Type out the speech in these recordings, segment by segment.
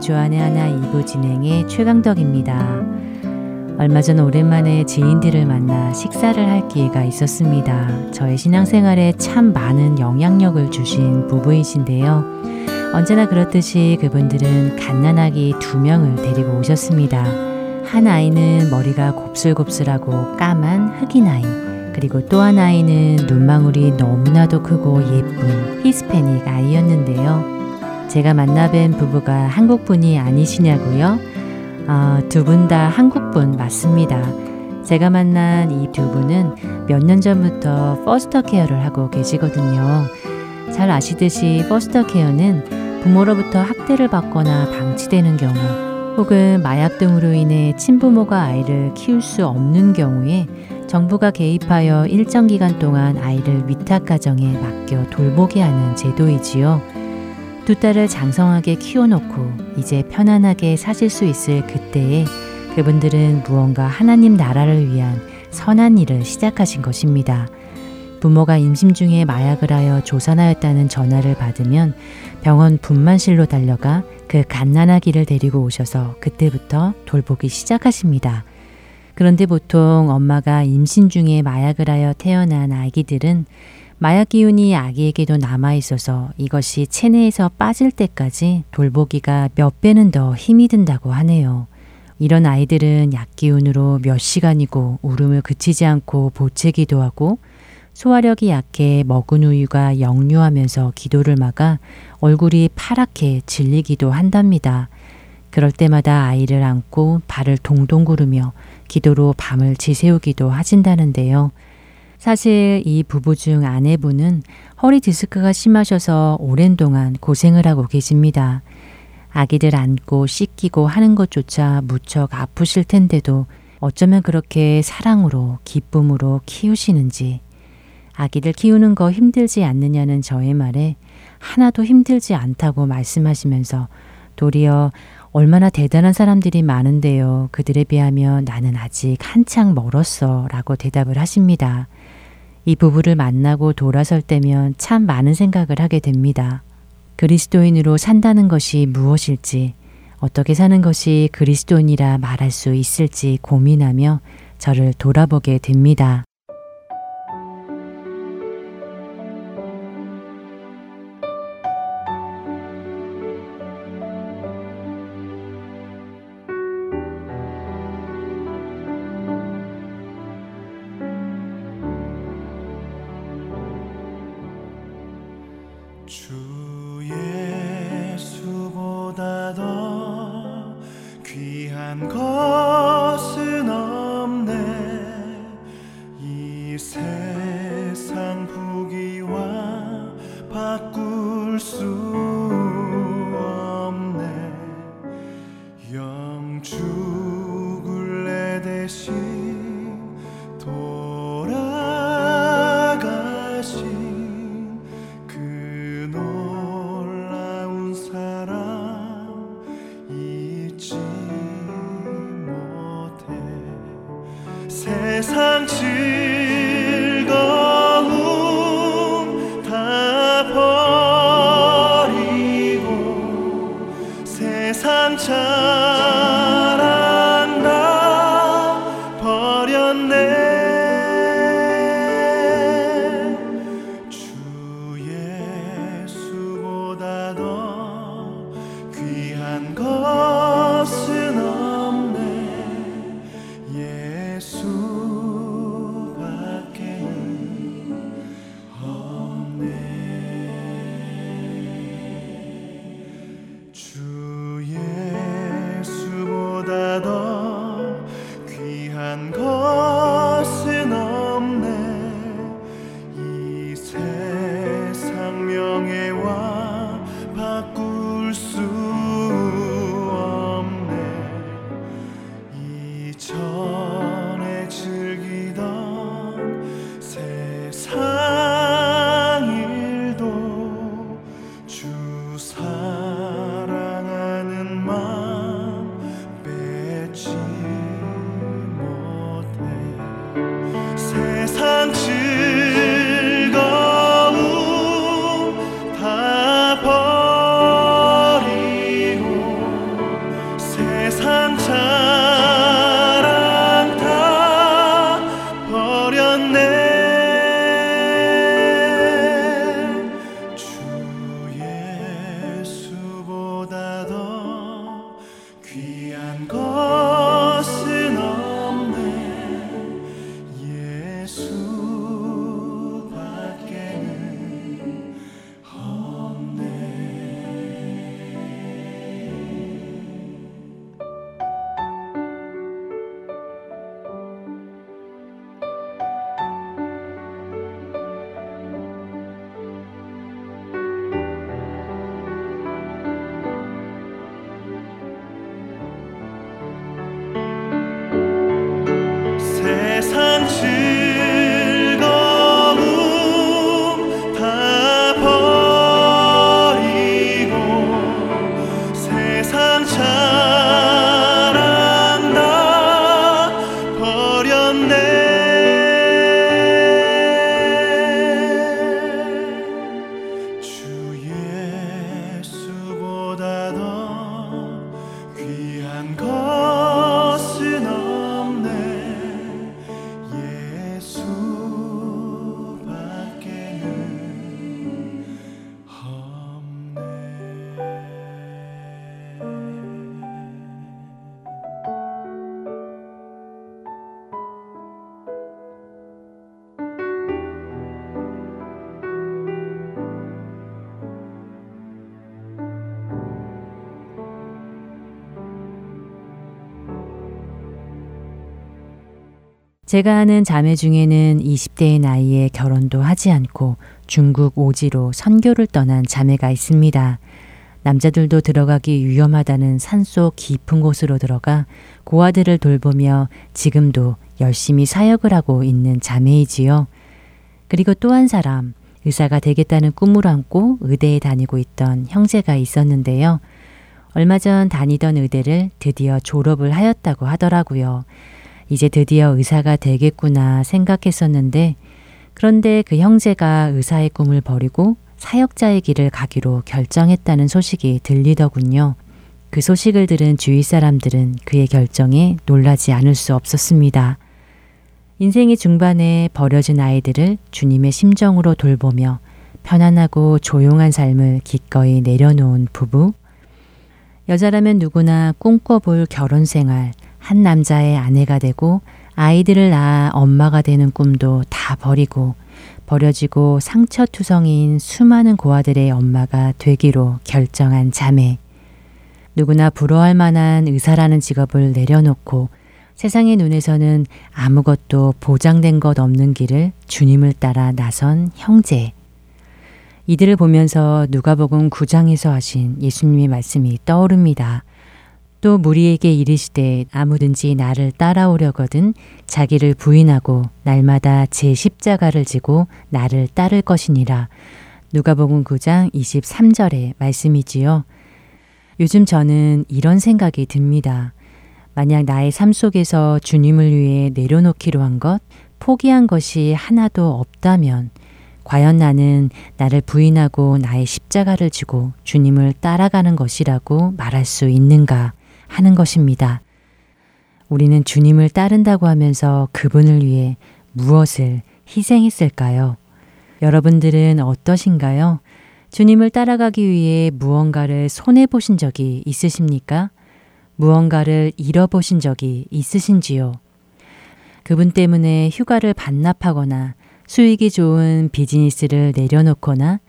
주안의 하나 2부 진행의 최강덕입니다. 얼마 전 오랜만에 지인들을 만나 식사를 할 기회가 있었습니다. 저의 신앙생활에 참 많은 영향력을 주신 부부이신데요. 언제나 그렇듯이 그분들은 갓난아기 두 명을 데리고 오셨습니다. 한 아이는 머리가 곱슬곱슬하고 까만 흑인 아이, 그리고 또 한 아이는 눈망울이 너무나도 크고 예쁜 히스패닉 아이였는데요. 제가 만나뵌 부부가 한국 분이 아니시냐고요? 어, 두분 다 한국 분 맞습니다. 제가 만난 이 두 분은 몇 년 전부터 foster care를 하고 계시거든요. 잘 아시듯이 foster care는 부모로부터 학대를 받거나 방치되는 경우 혹은 마약 등으로 인해 친부모가 아이를 키울 수 없는 경우에 정부가 개입하여 일정 기간 동안 아이를 위탁 가정에 맡겨 돌보게 하는 제도이지요. 두 딸을 장성하게 키워놓고 이제 편안하게 사실 수 있을 그때에 그분들은 무언가 하나님 나라를 위한 선한 일을 시작하신 것입니다. 부모가 임신 중에 마약을 하여 조산하였다는 전화를 받으면 병원 분만실로 달려가 그 갓난아기를 데리고 오셔서 그때부터 돌보기 시작하십니다. 그런데 보통 엄마가 임신 중에 마약을 하여 태어난 아기들은 마약 기운이 아기에게도 남아 있어서 이것이 체내에서 빠질 때까지 돌보기가 몇 배는 더 힘이 든다고 하네요. 이런 아이들은 약 기운으로 몇 시간이고 울음을 그치지 않고 보채기도 하고 소화력이 약해 먹은 우유가 역류하면서 기도를 막아 얼굴이 파랗게 질리기도 한답니다. 그럴 때마다 아이를 안고 발을 동동 구르며 기도로 밤을 지새우기도 하신다는데요. 사실 이 부부 중 아내분은 허리 디스크가 심하셔서 오랜 동안 고생을 하고 계십니다. 아기들 안고 씻기고 하는 것조차 무척 아프실 텐데도 어쩌면 그렇게 사랑으로 기쁨으로 키우시는지 아기들 키우는 거 힘들지 않느냐는 저의 말에 하나도 힘들지 않다고 말씀하시면서 도리어 얼마나 대단한 사람들이 많은데요. 그들에 비하면 나는 아직 한창 멀었어 라고 대답을 하십니다. 이 부부를 만나고 돌아설 때면 참 많은 생각을 하게 됩니다. 그리스도인으로 산다는 것이 무엇일지, 어떻게 사는 것이 그리스도인이라 말할 수 있을지 고민하며 저를 돌아보게 됩니다. 제가 아는 자매 중에는 20대의 나이에 결혼도 하지 않고 중국 오지로 선교를 떠난 자매가 있습니다. 남자들도 들어가기 위험하다는 산속 깊은 곳으로 들어가 고아들을 돌보며 지금도 열심히 사역을 하고 있는 자매이지요. 그리고 또 한 사람, 의사가 되겠다는 꿈을 안고 의대에 다니고 있던 형제가 있었는데요. 얼마 전 다니던 의대를 드디어 졸업을 하였다고 하더라고요. 이제 드디어 의사가 되겠구나 생각했었는데 그런데 그 형제가 의사의 꿈을 버리고 사역자의 길을 가기로 결정했다는 소식이 들리더군요. 그 소식을 들은 주위 사람들은 그의 결정에 놀라지 않을 수 없었습니다. 인생의 중반에 버려진 아이들을 주님의 심정으로 돌보며 편안하고 조용한 삶을 기꺼이 내려놓은 부부. 여자라면 누구나 꿈꿔볼 결혼 생활, 한 남자의 아내가 되고 아이들을 낳아 엄마가 되는 꿈도 다 버리고 버려지고 상처투성이인 수많은 고아들의 엄마가 되기로 결정한 자매. 누구나 부러워할 만한 의사라는 직업을 내려놓고 세상의 눈에서는 아무것도 보장된 것 없는 길을 주님을 따라 나선 형제. 이들을 보면서 누가복음 9장에서 하신 예수님의 말씀이 떠오릅니다. 또 무리에게 이르시되 아무든지 나를 따라오려거든 자기를 부인하고 날마다 제 십자가를 지고 나를 따를 것이니라. 누가복음 9장 23절의 말씀이지요. 요즘 저는 이런 생각이 듭니다. 만약 나의 삶 속에서 주님을 위해 내려놓기로 한 것, 포기한 것이 하나도 없다면 과연 나는 나를 부인하고 나의 십자가를 지고 주님을 따라가는 것이라고 말할 수 있는가? 하는 것입니다. 우리는 주님을 따른다고 하면서 그분을 위해 무엇을 희생했을까요? 여러분들은 어떠신가요? 주님을 따라가기 위해 무언가를 손해보신 적이 있으십니까? 무언가를 잃어보신 적이 있으신지요? 그분 때문에 휴가를 반납하거나 수익이 좋은 비즈니스를 내려놓거나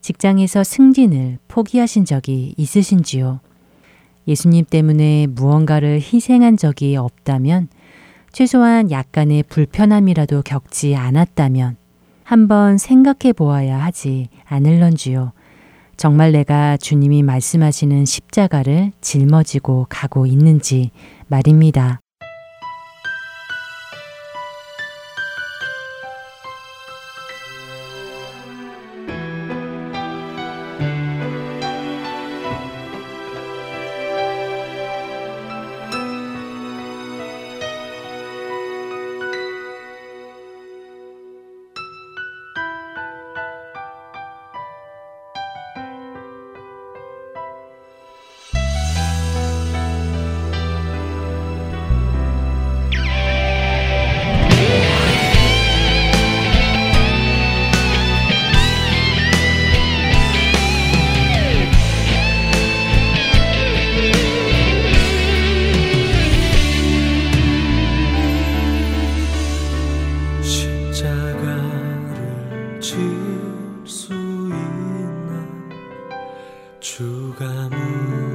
직장에서 승진을 포기하신 적이 있으신지요? 예수님 때문에 무언가를 희생한 적이 없다면 최소한 약간의 불편함이라도 겪지 않았다면 한번 생각해 보아야 하지 않을런지요. 정말 내가 주님이 말씀하시는 십자가를 짊어지고 가고 있는지 말입니다. 주가 물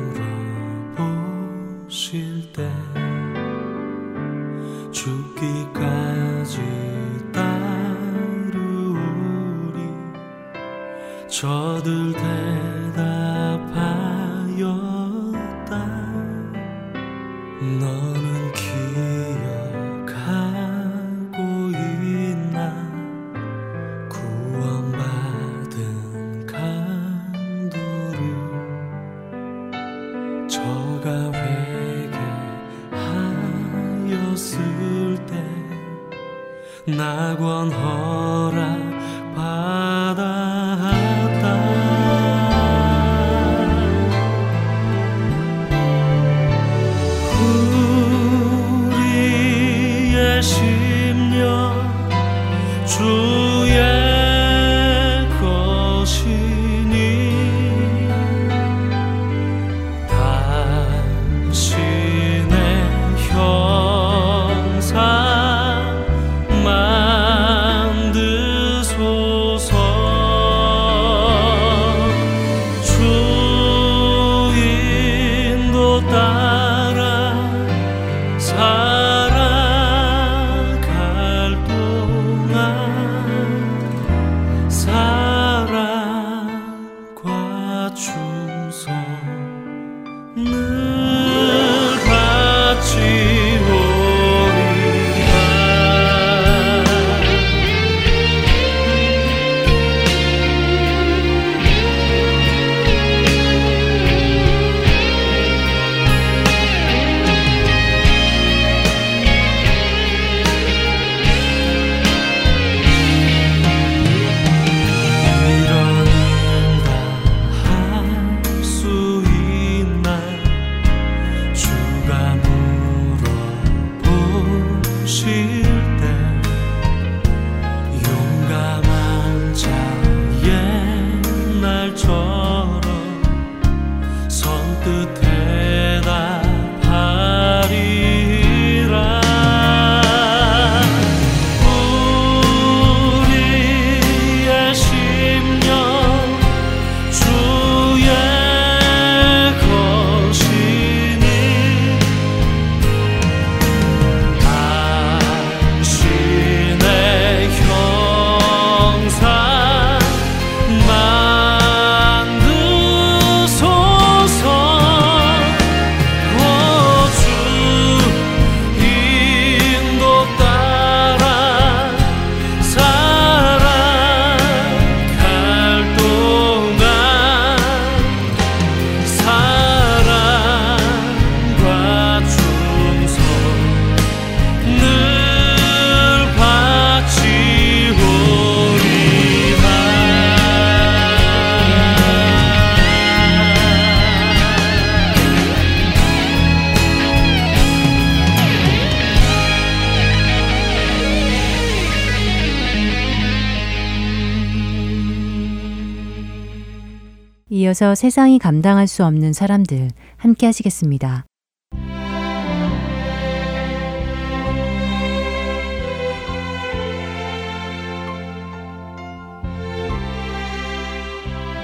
이어서 세상이 감당할 수 없는 사람들 함께 하시겠습니다.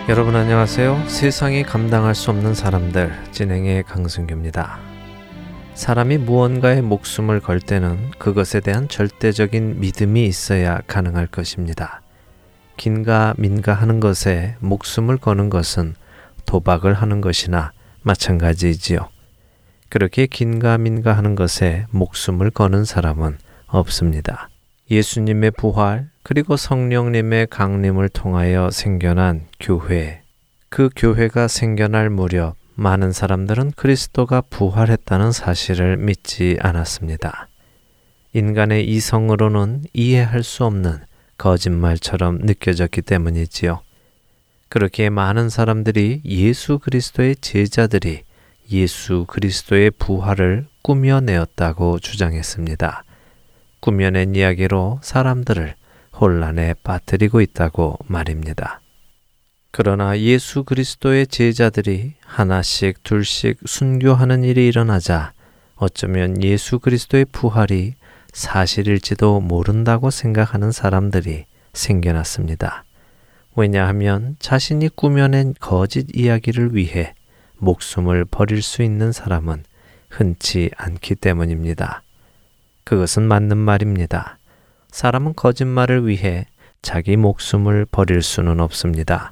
여러분 안녕하세요. 세상이 감당할 수 없는 사람들 진행의 강승규입니다. 사람이 무언가에 목숨을 걸 때는 그것에 대한 절대적인 믿음이 있어야 가능할 것입니다. 긴가 민가 하는 것에 목숨을 거는 것은 도박을 하는 것이나 마찬가지이지요. 그렇게 긴가 민가 하는 것에 목숨을 거는 사람은 없습니다. 예수님의 부활, 그리고 성령님의 강림을 통하여 생겨난 교회. 그 교회가 생겨날 무렵 많은 사람들은 그리스도가 부활했다는 사실을 믿지 않았습니다. 인간의 이성으로는 이해할 수 없는 거짓말처럼 느껴졌기 때문이지요. 그렇게 많은 사람들이 예수 그리스도의 제자들이 예수 그리스도의 부활을 꾸며내었다고 주장했습니다. 꾸며낸 이야기로 사람들을 혼란에 빠뜨리고 있다고 말입니다. 그러나 예수 그리스도의 제자들이 하나씩 둘씩 순교하는 일이 일어나자 어쩌면 예수 그리스도의 부활이 사실일지도 모른다고 생각하는 사람들이 생겨났습니다. 왜냐하면 자신이 꾸며낸 거짓 이야기를 위해 목숨을 버릴 수 있는 사람은 흔치 않기 때문입니다. 그것은 맞는 말입니다. 사람은 거짓말을 위해 자기 목숨을 버릴 수는 없습니다.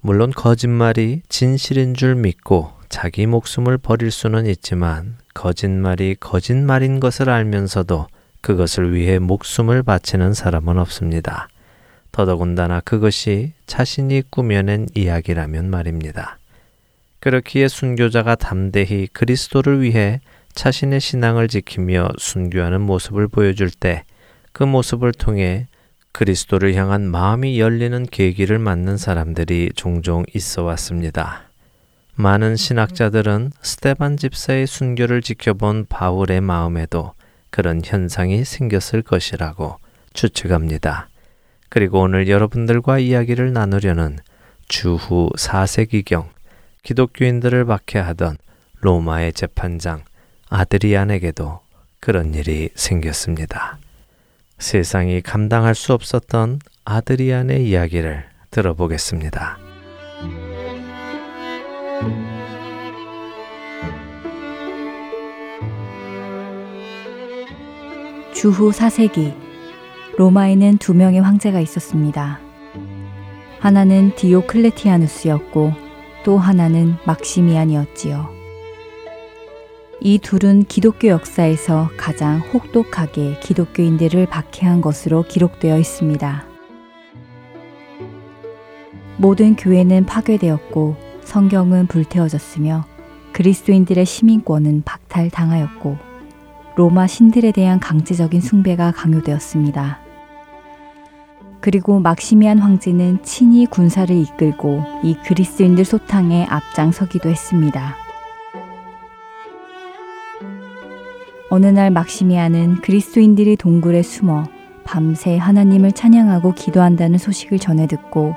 물론 거짓말이 진실인 줄 믿고 자기 목숨을 버릴 수는 있지만 거짓말이 거짓말인 것을 알면서도 그것을 위해 목숨을 바치는 사람은 없습니다. 더더군다나 그것이 자신이 꾸며낸 이야기라면 말입니다. 그렇기에 순교자가 담대히 그리스도를 위해 자신의 신앙을 지키며 순교하는 모습을 보여줄 때 그 모습을 통해 그리스도를 향한 마음이 열리는 계기를 맞는 사람들이 종종 있어 왔습니다. 많은 신학자들은 스테반 집사의 순교를 지켜본 바울의 마음에도 그런 현상이 생겼을 것이라고 추측합니다. 그리고 오늘 여러분들과 이야기를 나누려는 주후 4세기경 기독교인들을 박해하던 로마의 재판장 아드리안에게도 그런 일이 생겼습니다. 세상이 감당할 수 없었던 아드리안의 이야기를 들어보겠습니다. 주후 4세기 로마에는 두 명의 황제가 있었습니다. 하나는 디오클레티아누스였고 또 하나는 막시미안이었지요. 이 둘은 기독교 역사에서 가장 혹독하게 기독교인들을 박해한 것으로 기록되어 있습니다. 모든 교회는 파괴되었고 성경은 불태워졌으며 그리스도인들의 시민권은 박탈당하였고 로마 신들에 대한 강제적인 숭배가 강요되었습니다. 그리고 막시미안 황제는 친히 군사를 이끌고 이 그리스인들 소탕에 앞장서기도 했습니다. 어느 날 막시미안은 그리스도인들이 동굴에 숨어 밤새 하나님을 찬양하고 기도한다는 소식을 전해 듣고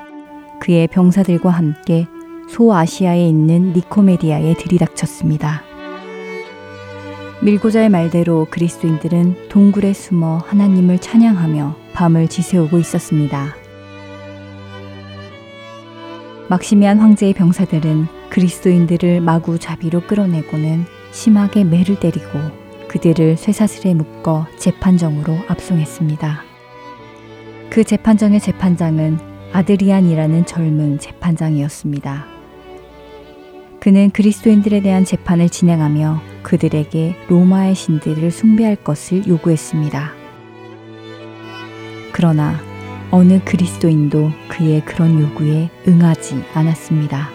그의 병사들과 함께 소아시아에 있는 니코메디아에 들이닥쳤습니다. 밀고자의 말대로 그리스도인들은 동굴에 숨어 하나님을 찬양하며 밤을 지새우고 있었습니다. 막시미안 황제의 병사들은 그리스도인들을 마구잡이로 끌어내고는 심하게 매를 때리고 그들을 쇠사슬에 묶어 재판정으로 압송했습니다. 그 재판정의 재판장은 아드리안이라는 젊은 재판장이었습니다. 그는 그리스도인들에 대한 재판을 진행하며 그들에게 로마의 신들을 숭배할 것을 요구했습니다. 그러나 어느 그리스도인도 그의 그런 요구에 응하지 않았습니다.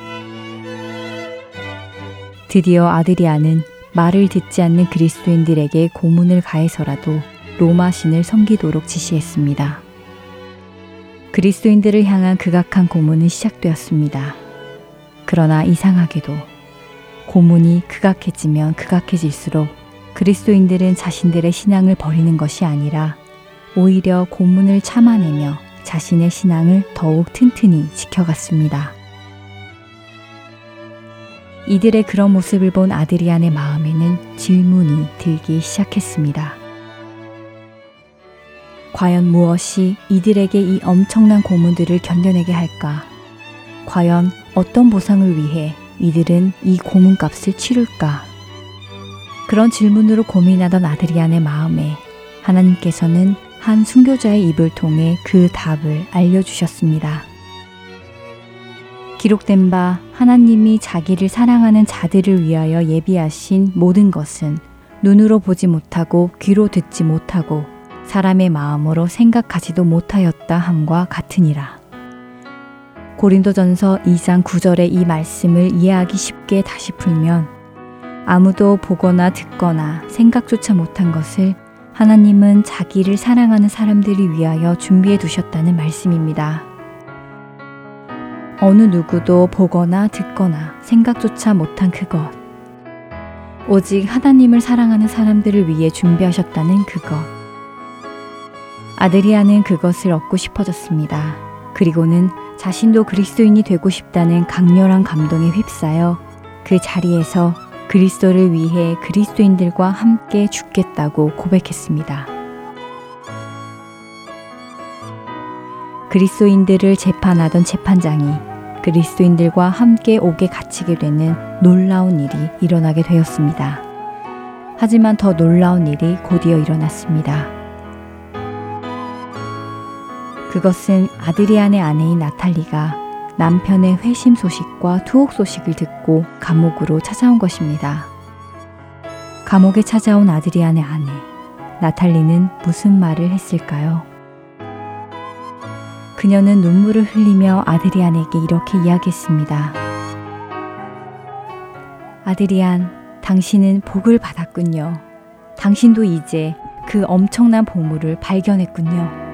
드디어 아드리아는 말을 듣지 않는 그리스도인들에게 고문을 가해서라도 로마 신을 섬기도록 지시했습니다. 그리스도인들을 향한 극악한 고문은 시작되었습니다. 그러나 이상하게도 고문이 극악해지면 극악해질수록 그리스도인들은 자신들의 신앙을 버리는 것이 아니라 오히려 고문을 참아내며 자신의 신앙을 더욱 튼튼히 지켜갔습니다. 이들의 그런 모습을 본 아드리안의 마음에는 질문이 들기 시작했습니다. 과연 무엇이 이들에게 이 엄청난 고문들을 견뎌내게 할까? 과연 어떤 보상을 위해 이들은 이 고문값을 치룰까? 그런 질문으로 고민하던 아드리안의 마음에 하나님께서는 한 순교자의 입을 통해 그 답을 알려주셨습니다. 기록된 바 하나님이 자기를 사랑하는 자들을 위하여 예비하신 모든 것은 눈으로 보지 못하고 귀로 듣지 못하고 사람의 마음으로 생각하지도 못하였다 함과 같으니라. 고린도전서 2장 9절의 이 말씀을 이해하기 쉽게 다시 풀면 아무도 보거나 듣거나 생각조차 못한 것을 하나님은 자기를 사랑하는 사람들을 위하여 준비해 두셨다는 말씀입니다. 어느 누구도 보거나 듣거나 생각조차 못한 그것. 오직 하나님을 사랑하는 사람들을 위해 준비하셨다는 그것. 아드리아는 그것을 얻고 싶어졌습니다. 그리고는 자신도 그리스도인이 되고 싶다는 강렬한 감동에 휩싸여 그 자리에서 그리스도를 위해 그리스도인들과 함께 죽겠다고 고백했습니다. 그리스도인들을 재판하던 재판장이 그리스도인들과 함께 옥에 갇히게 되는 놀라운 일이 일어나게 되었습니다. 하지만 더 놀라운 일이 곧이어 일어났습니다. 그것은 아드리안의 아내인 나탈리가 남편의 회심 소식과 투옥 소식을 듣고 감옥으로 찾아온 것입니다. 감옥에 찾아온 아드리안의 아내, 나탈리는 무슨 말을 했을까요? 그녀는 눈물을 흘리며 아드리안에게 이렇게 이야기했습니다. 아드리안, 당신은 복을 받았군요. 당신도 이제 그 엄청난 보물을 발견했군요.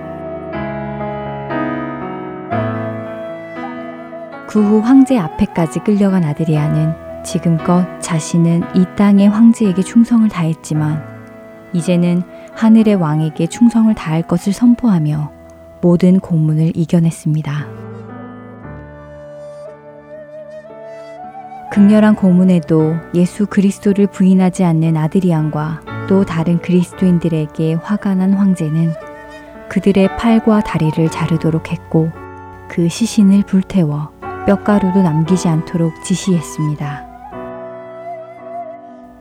그 후 황제 앞에까지 끌려간 아드리아는 지금껏 자신은 이 땅의 황제에게 충성을 다했지만 이제는 하늘의 왕에게 충성을 다할 것을 선포하며 모든 고문을 이겨냈습니다. 극렬한 고문에도 예수 그리스도를 부인하지 않는 아드리안과 또 다른 그리스도인들에게 화가 난 황제는 그들의 팔과 다리를 자르도록 했고 그 시신을 불태워 뼈가루도 남기지 않도록 지시했습니다.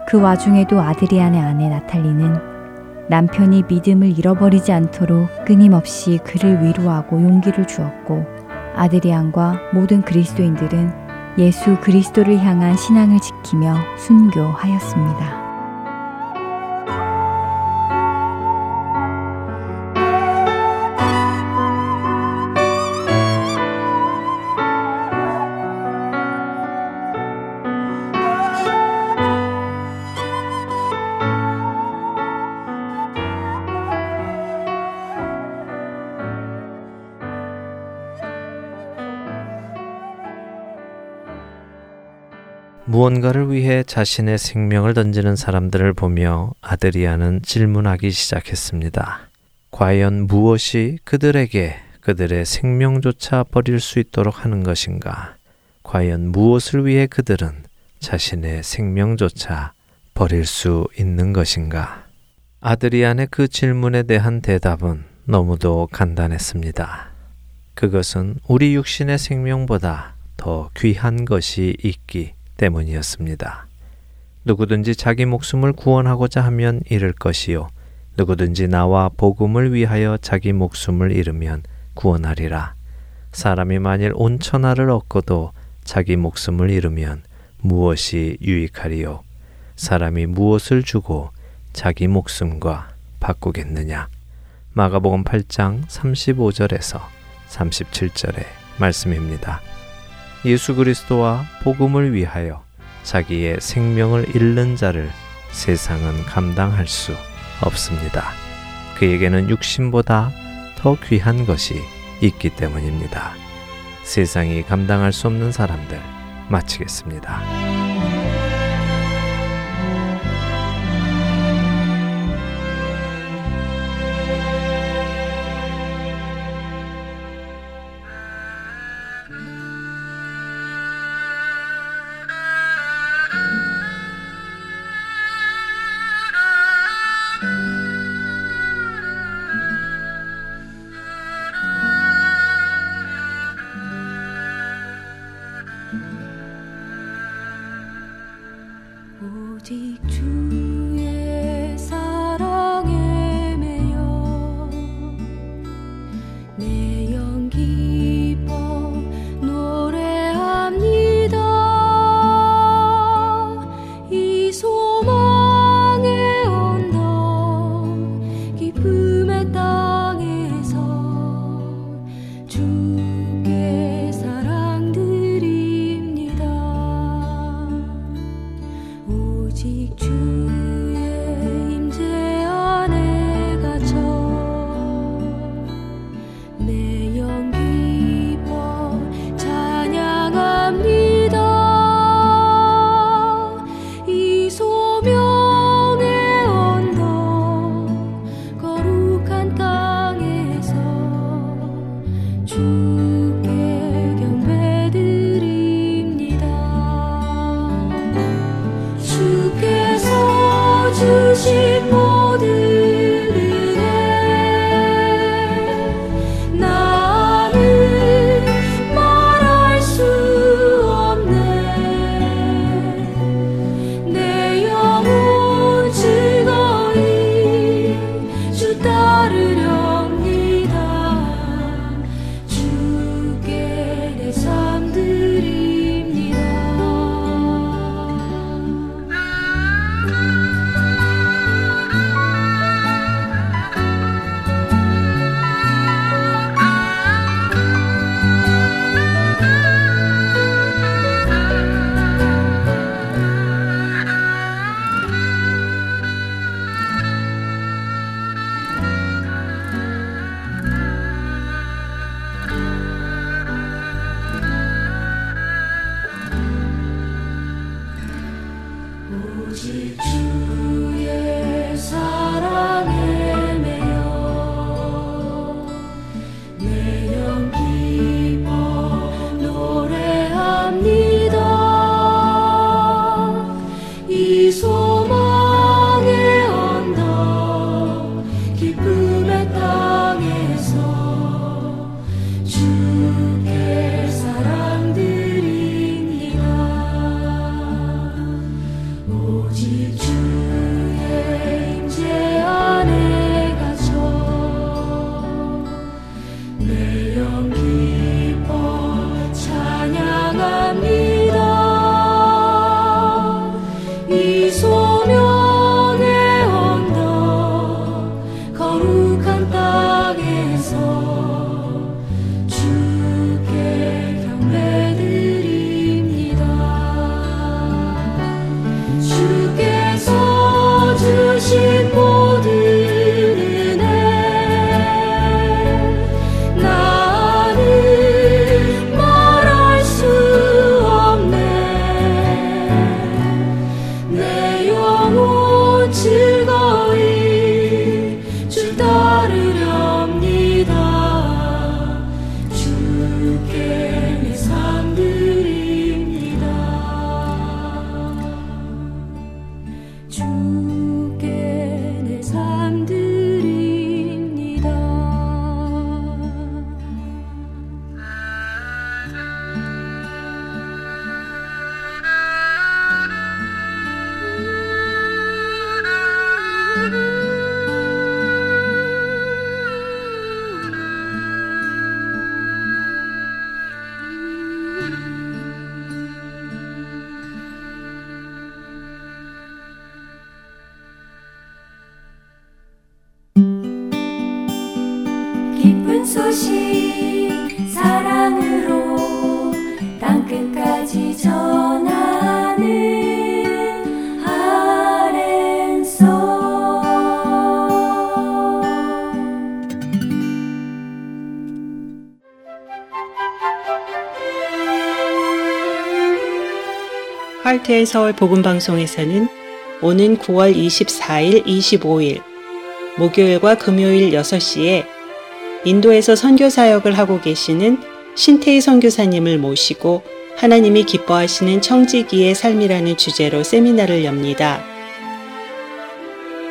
그 와중에도 아드리안의 아내 나탈리는 남편이 믿음을 잃어버리지 않도록 끊임없이 그를 위로하고 용기를 주었고 아드리안과 모든 그리스도인들은 예수 그리스도를 향한 신앙을 지키며 순교하였습니다. 무언가를 위해 자신의 생명을 던지는 사람들을 보며 아드리아는 질문하기 시작했습니다. 과연 무엇이 그들에게 그들의 생명조차 버릴 수 있도록 하는 것인가? 과연 무엇을 위해 그들은 자신의 생명조차 버릴 수 있는 것인가? 아드리안의 그 질문에 대한 대답은 너무도 간단했습니다. 그것은 우리 육신의 생명보다 더 귀한 것이 있기 때문이었습니다. 누구든지 자기 목숨을 구원하고자 하면 잃을 것이요. 누구든지 나와 복음을 위하여 자기 목숨을 잃으면 구원하리라. 사람이 만일 온 천하를 얻고도 자기 목숨을 잃으면 무엇이 유익하리요? 사람이 무엇을 주고 자기 목숨과 바꾸겠느냐? 마가복음 8장 35절에서 37절의 말씀입니다. 예수 그리스도와 복음을 위하여 자기의 생명을 잃는 자를 세상은 감당할 수 없습니다. 그에게는 육신보다 더 귀한 것이 있기 때문입니다. 세상이 감당할 수 없는 사람들 마치겠습니다. 할트앤 서울 복음방송에서는 오는 9월 24일, 25일 목요일과 금요일 6시에 인도에서 선교 사역을 하고 계시는 신태희 선교사님을 모시고 하나님이 기뻐하시는 청지기의 삶이라는 주제로 세미나를 엽니다.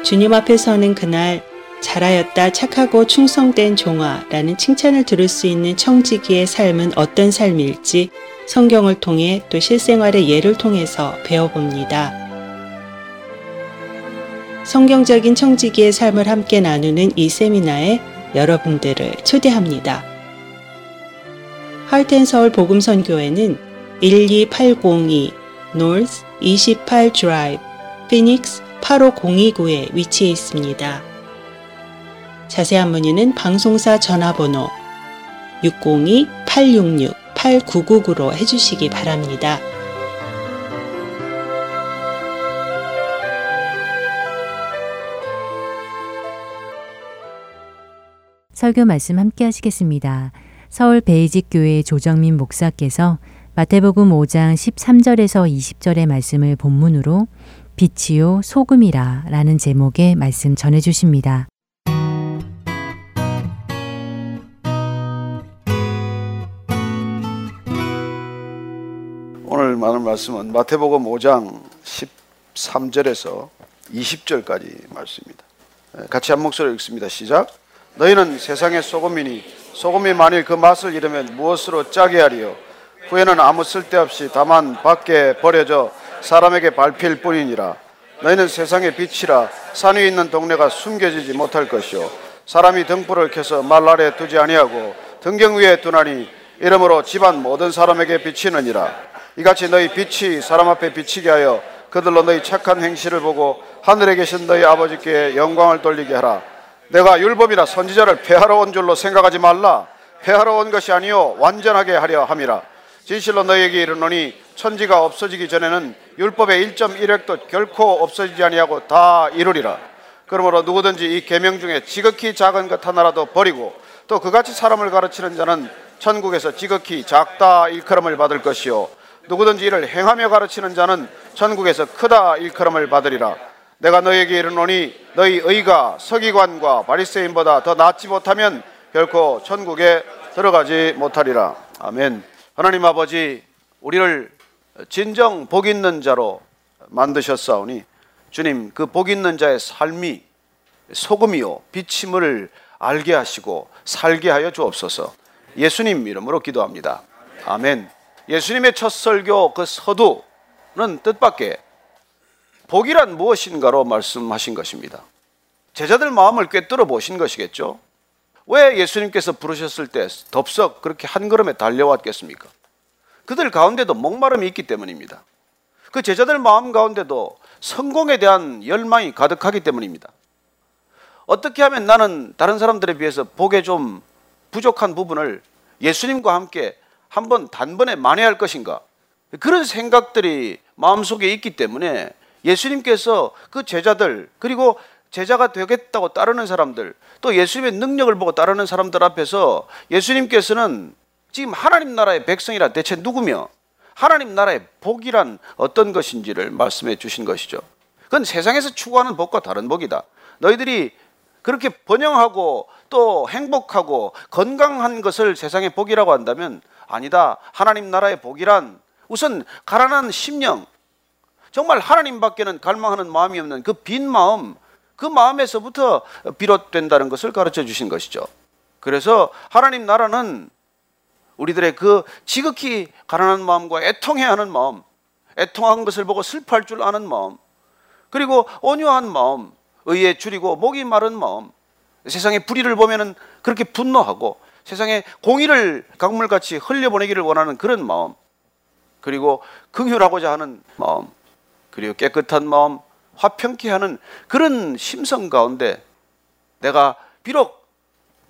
주님 앞에 서는 그날 잘하였다 착하고 충성된 종아라는 칭찬을 들을 수 있는 청지기의 삶은 어떤 삶일지 성경을 통해 또 실생활의 예를 통해서 배워봅니다. 성경적인 청지기의 삶을 함께 나누는 이 세미나에 여러분들을 초대합니다. 하트앤서울 복음선교회는 12802 North 28 Drive, 피닉스 85029에 위치해 있습니다. 자세한 문의는 방송사 전화번호 602-866 8999로 해주시기 바랍니다. 설교 말씀 함께 하시겠습니다. 서울 베이직 교회 조정민 목사께서 마태복음 5장 13절에서 20절의 말씀을 본문으로 빛이요 소금이라 라는 제목의 말씀 전해 주십니다. 오늘 많은 말씀은 마태복음 5장 13절에서 20절까지 말씀입니다. 예, 같이 한 목소리로 읽습니다. 시작. 너희는 세상의 소금이니 소금이 만일 그 맛을 잃으면 무엇으로 짜게 하리요? 후에는 아무 쓸데없이 다만 밖에 버려져 사람에게 밟힐 뿐이니라. 너희는 세상의 빛이라 산 위에 있는 동네가 숨겨지지 못할 것이요 사람이 등불을 켜서 말 아래 두지 아니하고 등경 위에 두나니 이러므로 집안 모든 사람에게 비치느니라. 이같이 너희 빛이 사람 앞에 비치게 하여 그들로 너희 착한 행실을 보고 하늘에 계신 너희 아버지께 영광을 돌리게 하라. 내가 율법이나 선지자를 폐하러 온 줄로 생각하지 말라. 폐하러 온 것이 아니요 완전하게 하려 함이라. 진실로 너희에게 이르노니 천지가 없어지기 전에는 율법의 1.1획도 결코 없어지지 아니하고 다 이루리라. 그러므로 누구든지 이 계명 중에 지극히 작은 것 하나라도 버리고 또 그같이 사람을 가르치는 자는 천국에서 지극히 작다 일컬음을 받을 것이요 누구든지 이를 행하며 가르치는 자는 천국에서 크다 일컬음을 받으리라. 내가 너에게 이르노니 너희 의가 서기관과 바리새인보다 더 낫지 못하면 결코 천국에 들어가지 못하리라. 아멘. 하나님 아버지 우리를 진정 복 있는 자로 만드셨사오니 주님 그 복 있는 자의 삶이 소금이요 빛임을 알게 하시고 살게 하여 주옵소서. 예수님 이름으로 기도합니다. 아멘. 예수님의 첫 설교 그 서두는 뜻밖의 복이란 무엇인가로 말씀하신 것입니다. 제자들 마음을 꿰뚫어 보신 것이겠죠. 왜 예수님께서 부르셨을 때 덥석 그렇게 한 걸음에 달려왔겠습니까? 그들 가운데도 목마름이 있기 때문입니다. 그 제자들 마음 가운데도 성공에 대한 열망이 가득하기 때문입니다. 어떻게 하면 나는 다른 사람들에 비해서 복에 좀 부족한 부분을 예수님과 함께 한번 단번에 만회할 것인가? 그런 생각들이 마음속에 있기 때문에 예수님께서 그 제자들 그리고 제자가 되겠다고 따르는 사람들 또 예수님의 능력을 보고 따르는 사람들 앞에서 예수님께서는 지금 하나님 나라의 백성이라 대체 누구며 하나님 나라의 복이란 어떤 것인지를 말씀해 주신 것이죠. 그건 세상에서 추구하는 복과 다른 복이다. 너희들이 그렇게 번영하고 또 행복하고 건강한 것을 세상의 복이라고 한다면 아니다. 하나님 나라의 복이란 우선 가난한 심령, 정말 하나님밖에는 갈망하는 마음이 없는 그 빈 마음, 그 마음에서부터 비롯된다는 것을 가르쳐 주신 것이죠. 그래서 하나님 나라는 우리들의 그 지극히 가난한 마음과 애통해야 하는 마음, 애통한 것을 보고 슬퍼할 줄 아는 마음, 그리고 온유한 마음, 의에 줄이고 목이 마른 마음, 세상의 불의를 보면은 그렇게 분노하고 세상에 공의를 강물같이 흘려보내기를 원하는 그런 마음, 그리고 긍휼하고자 하는 마음, 그리고 깨끗한 마음, 화평케 하는 그런 심성 가운데 내가 비록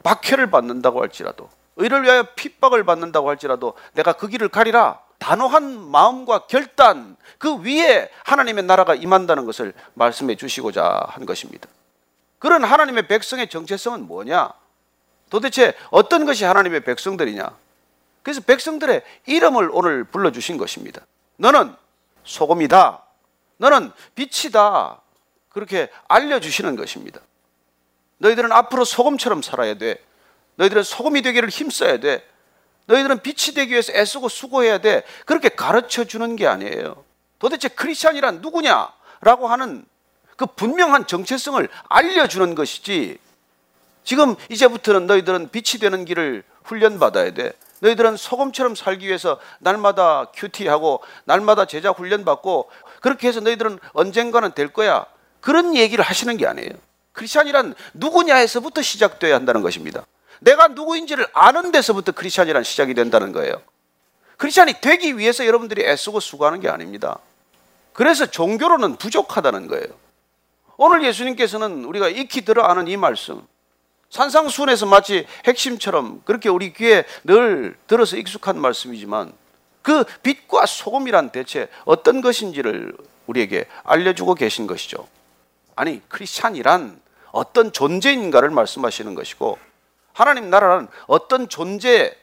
박해를 받는다고 할지라도 의를 위하여 핍박을 받는다고 할지라도 내가 그 길을 가리라 단호한 마음과 결단 그 위에 하나님의 나라가 임한다는 것을 말씀해 주시고자 한 것입니다. 그런 하나님의 백성의 정체성은 뭐냐? 도대체 어떤 것이 하나님의 백성들이냐? 그래서 백성들의 이름을 오늘 불러주신 것입니다. 너는 소금이다. 너는 빛이다. 그렇게 알려주시는 것입니다. 너희들은 앞으로 소금처럼 살아야 돼. 너희들은 소금이 되기를 힘써야 돼. 너희들은 빛이 되기 위해서 애쓰고 수고해야 돼. 그렇게 가르쳐 주는 게 아니에요. 도대체 크리스찬이란 누구냐? 라고 하는 그 분명한 정체성을 알려주는 것이지. 지금 이제부터는 너희들은 빛이 되는 길을 훈련받아야 돼. 너희들은 소금처럼 살기 위해서 날마다 큐티하고 날마다 제자 훈련받고 그렇게 해서 너희들은 언젠가는 될 거야. 그런 얘기를 하시는 게 아니에요. 크리스찬이란 누구냐에서부터 시작돼야 한다는 것입니다. 내가 누구인지를 아는 데서부터 크리스찬이란 시작이 된다는 거예요. 크리스찬이 되기 위해서 여러분들이 애쓰고 수고하는 게 아닙니다. 그래서 종교로는 부족하다는 거예요. 오늘 예수님께서는 우리가 익히 들어 아는 이 말씀, 산상순에서 마치 핵심처럼 그렇게 우리 귀에 늘 들어서 익숙한 말씀이지만 그 빛과 소금이란 대체 어떤 것인지를 우리에게 알려주고 계신 것이죠. 아니, 크리스찬이란 어떤 존재인가를 말씀하시는 것이고 하나님 나라는 어떤 존재,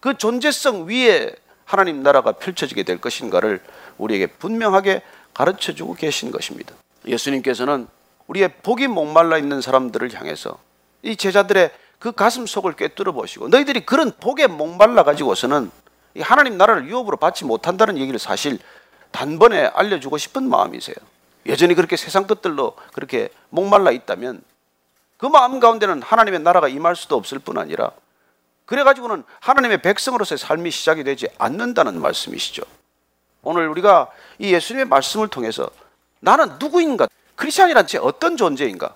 그 존재성 위에 하나님 나라가 펼쳐지게 될 것인가를 우리에게 분명하게 가르쳐 주고 계신 것입니다. 예수님께서는 우리의 복이 목말라 있는 사람들을 향해서 이 제자들의 그 가슴 속을 꿰뚫어 보시고 너희들이 그런 복에 목말라 가지고서는 하나님 나라를 유업으로 받지 못한다는 얘기를 사실 단번에 알려주고 싶은 마음이세요. 여전히 그렇게 세상 것들로 그렇게 목말라 있다면 그 마음 가운데는 하나님의 나라가 임할 수도 없을 뿐 아니라 그래가지고는 하나님의 백성으로서의 삶이 시작이 되지 않는다는 말씀이시죠. 오늘 우리가 이 예수님의 말씀을 통해서 나는 누구인가? 크리스천이란 제 어떤 존재인가?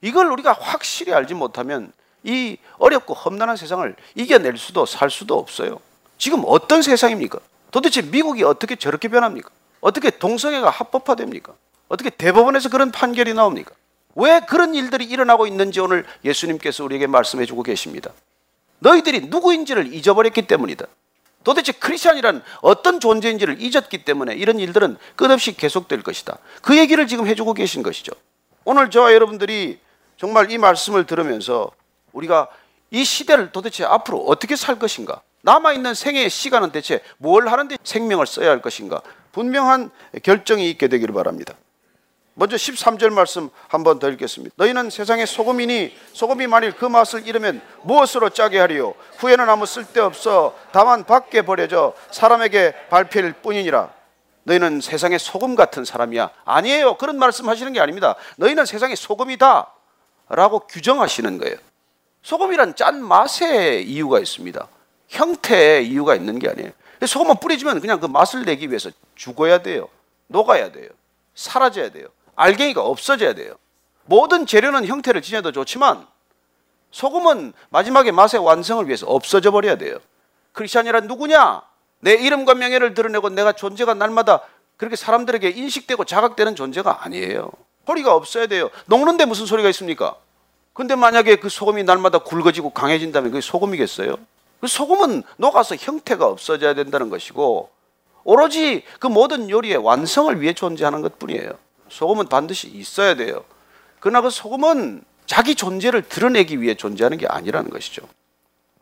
이걸 우리가 확실히 알지 못하면 이 어렵고 험난한 세상을 이겨낼 수도 살 수도 없어요. 지금 어떤 세상입니까? 도대체 미국이 어떻게 저렇게 변합니까? 어떻게 동성애가 합법화됩니까? 어떻게 대법원에서 그런 판결이 나옵니까? 왜 그런 일들이 일어나고 있는지 오늘 예수님께서 우리에게 말씀해 주고 계십니다. 너희들이 누구인지를 잊어버렸기 때문이다. 도대체 크리스천이란 어떤 존재인지를 잊었기 때문에 이런 일들은 끝없이 계속될 것이다. 그 얘기를 지금 해주고 계신 것이죠. 오늘 저와 여러분들이 정말 이 말씀을 들으면서 우리가 이 시대를 도대체 앞으로 어떻게 살 것인가? 남아있는 생애의 시간은 대체 뭘 하는데 생명을 써야 할 것인가? 분명한 결정이 있게 되기를 바랍니다. 먼저 13절 말씀 한번 더 읽겠습니다. 너희는 세상의 소금이니 소금이 만일 그 맛을 잃으면 무엇으로 짜게 하리요? 후에는 아무 쓸데없어 다만 밖에 버려져 사람에게 밟힐 뿐이니라. 너희는 세상의 소금 같은 사람이야. 아니에요. 그런 말씀 하시는 게 아닙니다. 너희는 세상의 소금이다. 라고 규정하시는 거예요. 소금이란 짠 맛의 이유가 있습니다. 형태의 이유가 있는 게 아니에요. 소금만 뿌려주면 그냥 그 맛을 내기 위해서 죽어야 돼요. 녹아야 돼요. 사라져야 돼요. 알갱이가 없어져야 돼요. 모든 재료는 형태를 지녀도 좋지만 소금은 마지막에 맛의 완성을 위해서 없어져 버려야 돼요. 크리스천이란 누구냐? 내 이름과 명예를 드러내고 내가 존재가 날마다 그렇게 사람들에게 인식되고 자각되는 존재가 아니에요. 소리가 없어야 돼요. 녹는데 무슨 소리가 있습니까? 근데 만약에 그 소금이 날마다 굵어지고 강해진다면 그게 소금이겠어요? 그 소금은 녹아서 형태가 없어져야 된다는 것이고 오로지 그 모든 요리의 완성을 위해 존재하는 것 뿐이에요. 소금은 반드시 있어야 돼요. 그러나 그 소금은 자기 존재를 드러내기 위해 존재하는 게 아니라는 것이죠.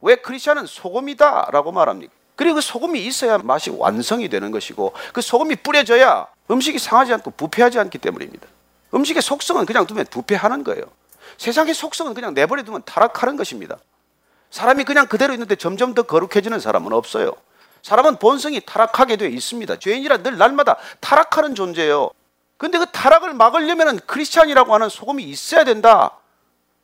왜 크리스천은 소금이다 라고 말합니까? 그리고 그 소금이 있어야 맛이 완성이 되는 것이고 그 소금이 뿌려져야 음식이 상하지 않고 부패하지 않기 때문입니다. 음식의 속성은 그냥 두면 부패하는 거예요. 세상의 속성은 그냥 내버려 두면 타락하는 것입니다. 사람이 그냥 그대로 있는데 점점 더 거룩해지는 사람은 없어요. 사람은 본성이 타락하게 되어 있습니다. 죄인이라 늘 날마다 타락하는 존재예요. 근데 그 타락을 막으려면 크리스찬이라고 하는 소금이 있어야 된다.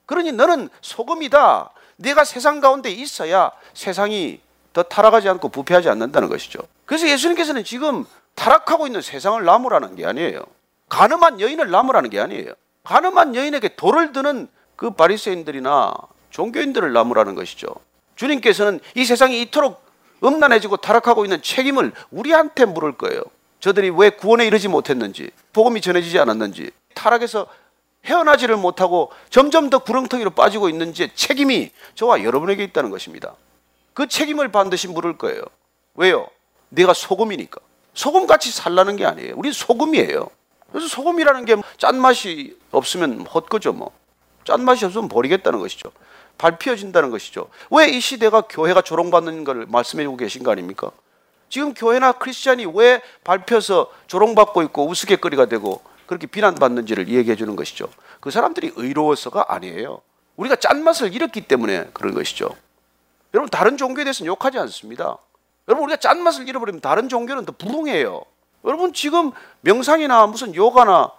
그러니 너는 소금이다. 내가 세상 가운데 있어야 세상이 더 타락하지 않고 부패하지 않는다는 것이죠. 그래서 예수님께서는 지금 타락하고 있는 세상을 나무라는 게 아니에요. 가늠한 여인을 나무라는 게 아니에요. 가늠한 여인에게 돌을 드는 그 바리새인들이나 종교인들을 나무라는 것이죠. 주님께서는 이 세상이 이토록 음란해지고 타락하고 있는 책임을 우리한테 물을 거예요. 저들이 왜 구원에 이르지 못했는지, 복음이 전해지지 않았는지, 타락해서 헤어나지를 못하고 점점 더 구렁텅이로 빠지고 있는지 책임이 저와 여러분에게 있다는 것입니다. 그 책임을 반드시 물을 거예요. 왜요? 내가 소금이니까. 소금같이 살라는 게 아니에요. 우리 소금이에요. 그래서 소금이라는 게 짠맛이 없으면 헛거죠, 뭐. 짠맛이 없으면 버리겠다는 것이죠. 밟혀진다는 것이죠. 왜 이 시대가 교회가 조롱받는 걸 말씀해 주고 계신 거 아닙니까? 지금 교회나 크리스찬이 왜 밟혀서 조롱받고 있고 우스갯거리가 되고 그렇게 비난받는지를 얘기해 주는 것이죠. 그 사람들이 의로워서가 아니에요. 우리가 짠맛을 잃었기 때문에 그런 것이죠. 여러분 다른 종교에 대해서는 욕하지 않습니다. 여러분 우리가 짠맛을 잃어버리면 다른 종교는 더 부흥해요. 여러분 지금 명상이나 무슨 요가나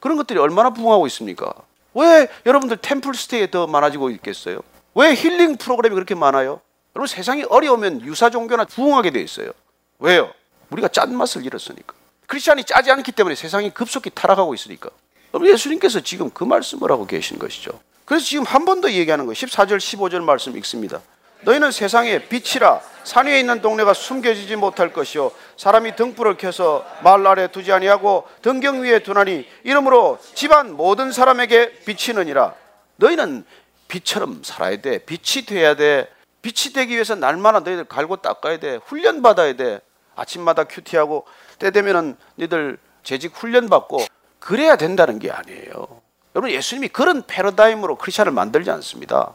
그런 것들이 얼마나 부흥하고 있습니까? 왜 여러분들 템플 스테이에 더 많아지고 있겠어요? 왜 힐링 프로그램이 그렇게 많아요? 여러분 세상이 어려우면 유사 종교나 부흥하게 돼 있어요. 왜요? 우리가 짠맛을 잃었으니까. 크리스천이 짜지 않기 때문에 세상이 급속히 타락하고 있으니까. 여러분 예수님께서 지금 그 말씀을 하고 계신 것이죠. 그래서 지금 한 번 더 얘기하는 거예요. 14절 15절 말씀 읽습니다. 너희는 세상의 빛이라. 산 위에 있는 동네가 숨겨지지 못할 것이요. 사람이 등불을 켜서 말 아래 두지 아니하고 등경 위에 두나니 이러므로 집안 모든 사람에게 비치느니라. 너희는 빛처럼 살아야 돼. 빛이 돼야 돼. 빛이 되기 위해서 날마다 너희들 갈고 닦아야 돼. 훈련 받아야 돼. 아침마다 큐티하고 때 되면은 너희들 재직 훈련 받고 그래야 된다는 게 아니에요. 여러분 예수님이 그런 패러다임으로 크리스천을 만들지 않습니다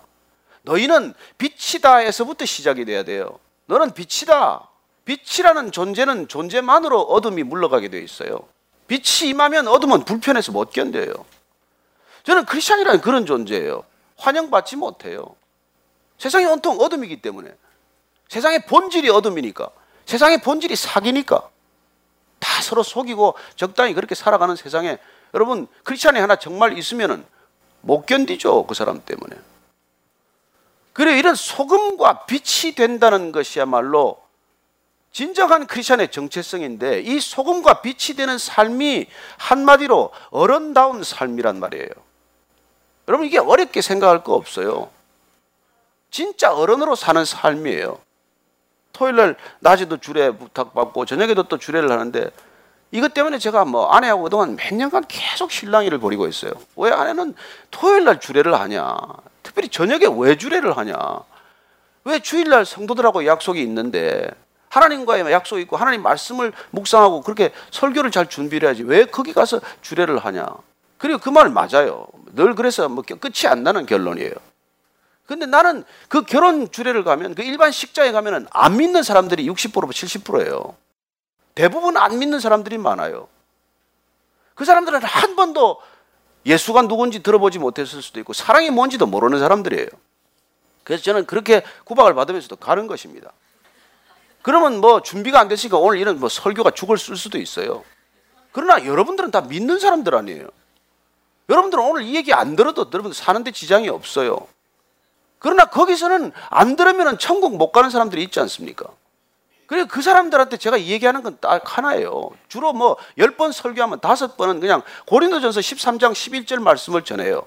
너희는 빛이다에서부터 시작이 돼야 돼요. 너는 빛이다. 빛이라는 존재는 존재만으로 어둠이 물러가게 되어 있어요. 빛이 임하면 어둠은 불편해서 못 견뎌요. 저는 크리스천이라는 그런 존재예요. 환영받지 못해요. 세상이 온통 어둠이기 때문에 세상의 본질이 어둠이니까 세상의 본질이 사기니까 다 서로 속이고 적당히 그렇게 살아가는 세상에 여러분 크리스천이 하나 정말 있으면은 못 견디죠 그 사람 때문에 그래 이런 소금과 빛이 된다는 것이야말로 진정한 크리스천의 정체성인데 이 소금과 빛이 되는 삶이 한마디로 어른다운 삶이란 말이에요. 여러분 이게 어렵게 생각할 거 없어요. 진짜 어른으로 사는 삶이에요. 토요일 날 낮에도 주례 부탁받고 저녁에도 또 주례를 하는데 이것 때문에 제가 뭐 아내하고 그동안 몇 년간 계속 실랑이를 벌이고 있어요. 왜 아내는 토요일 날 주례를 하냐? 특별히 저녁에 왜 주례를 하냐? 왜 주일날 성도들하고 약속이 있는데 하나님과의 약속이 있고 하나님 말씀을 묵상하고 그렇게 설교를 잘 준비를 해야지 왜 거기 가서 주례를 하냐? 그리고 그 말 맞아요. 늘 그래서 뭐 끝이 안 나는 결론이에요. 근데 나는 그 결혼 주례를 가면 그 일반 식장에 가면은 안 믿는 사람들이 60% 70%예요. 대부분 안 믿는 사람들이 많아요. 그 사람들은 한 번도 예수가 누군지 들어보지 못했을 수도 있고 사랑이 뭔지도 모르는 사람들이에요. 그래서 저는 그렇게 구박을 받으면서도 가는 것입니다. 그러면 뭐 준비가 안 됐으니까 오늘 이런 뭐 설교가 죽을 쓸 수도 있어요. 그러나 여러분들은 다 믿는 사람들 아니에요. 여러분들은 오늘 이 얘기 안 들어도 여러분들 사는데 지장이 없어요. 그러나 거기서는 안 들으면 천국 못 가는 사람들이 있지 않습니까? 그래 그 사람들한테 제가 얘기하는 건 딱 하나예요. 주로 뭐 열 번 설교하면 다섯 번은 그냥 고린도전서 13장 11절 말씀을 전해요.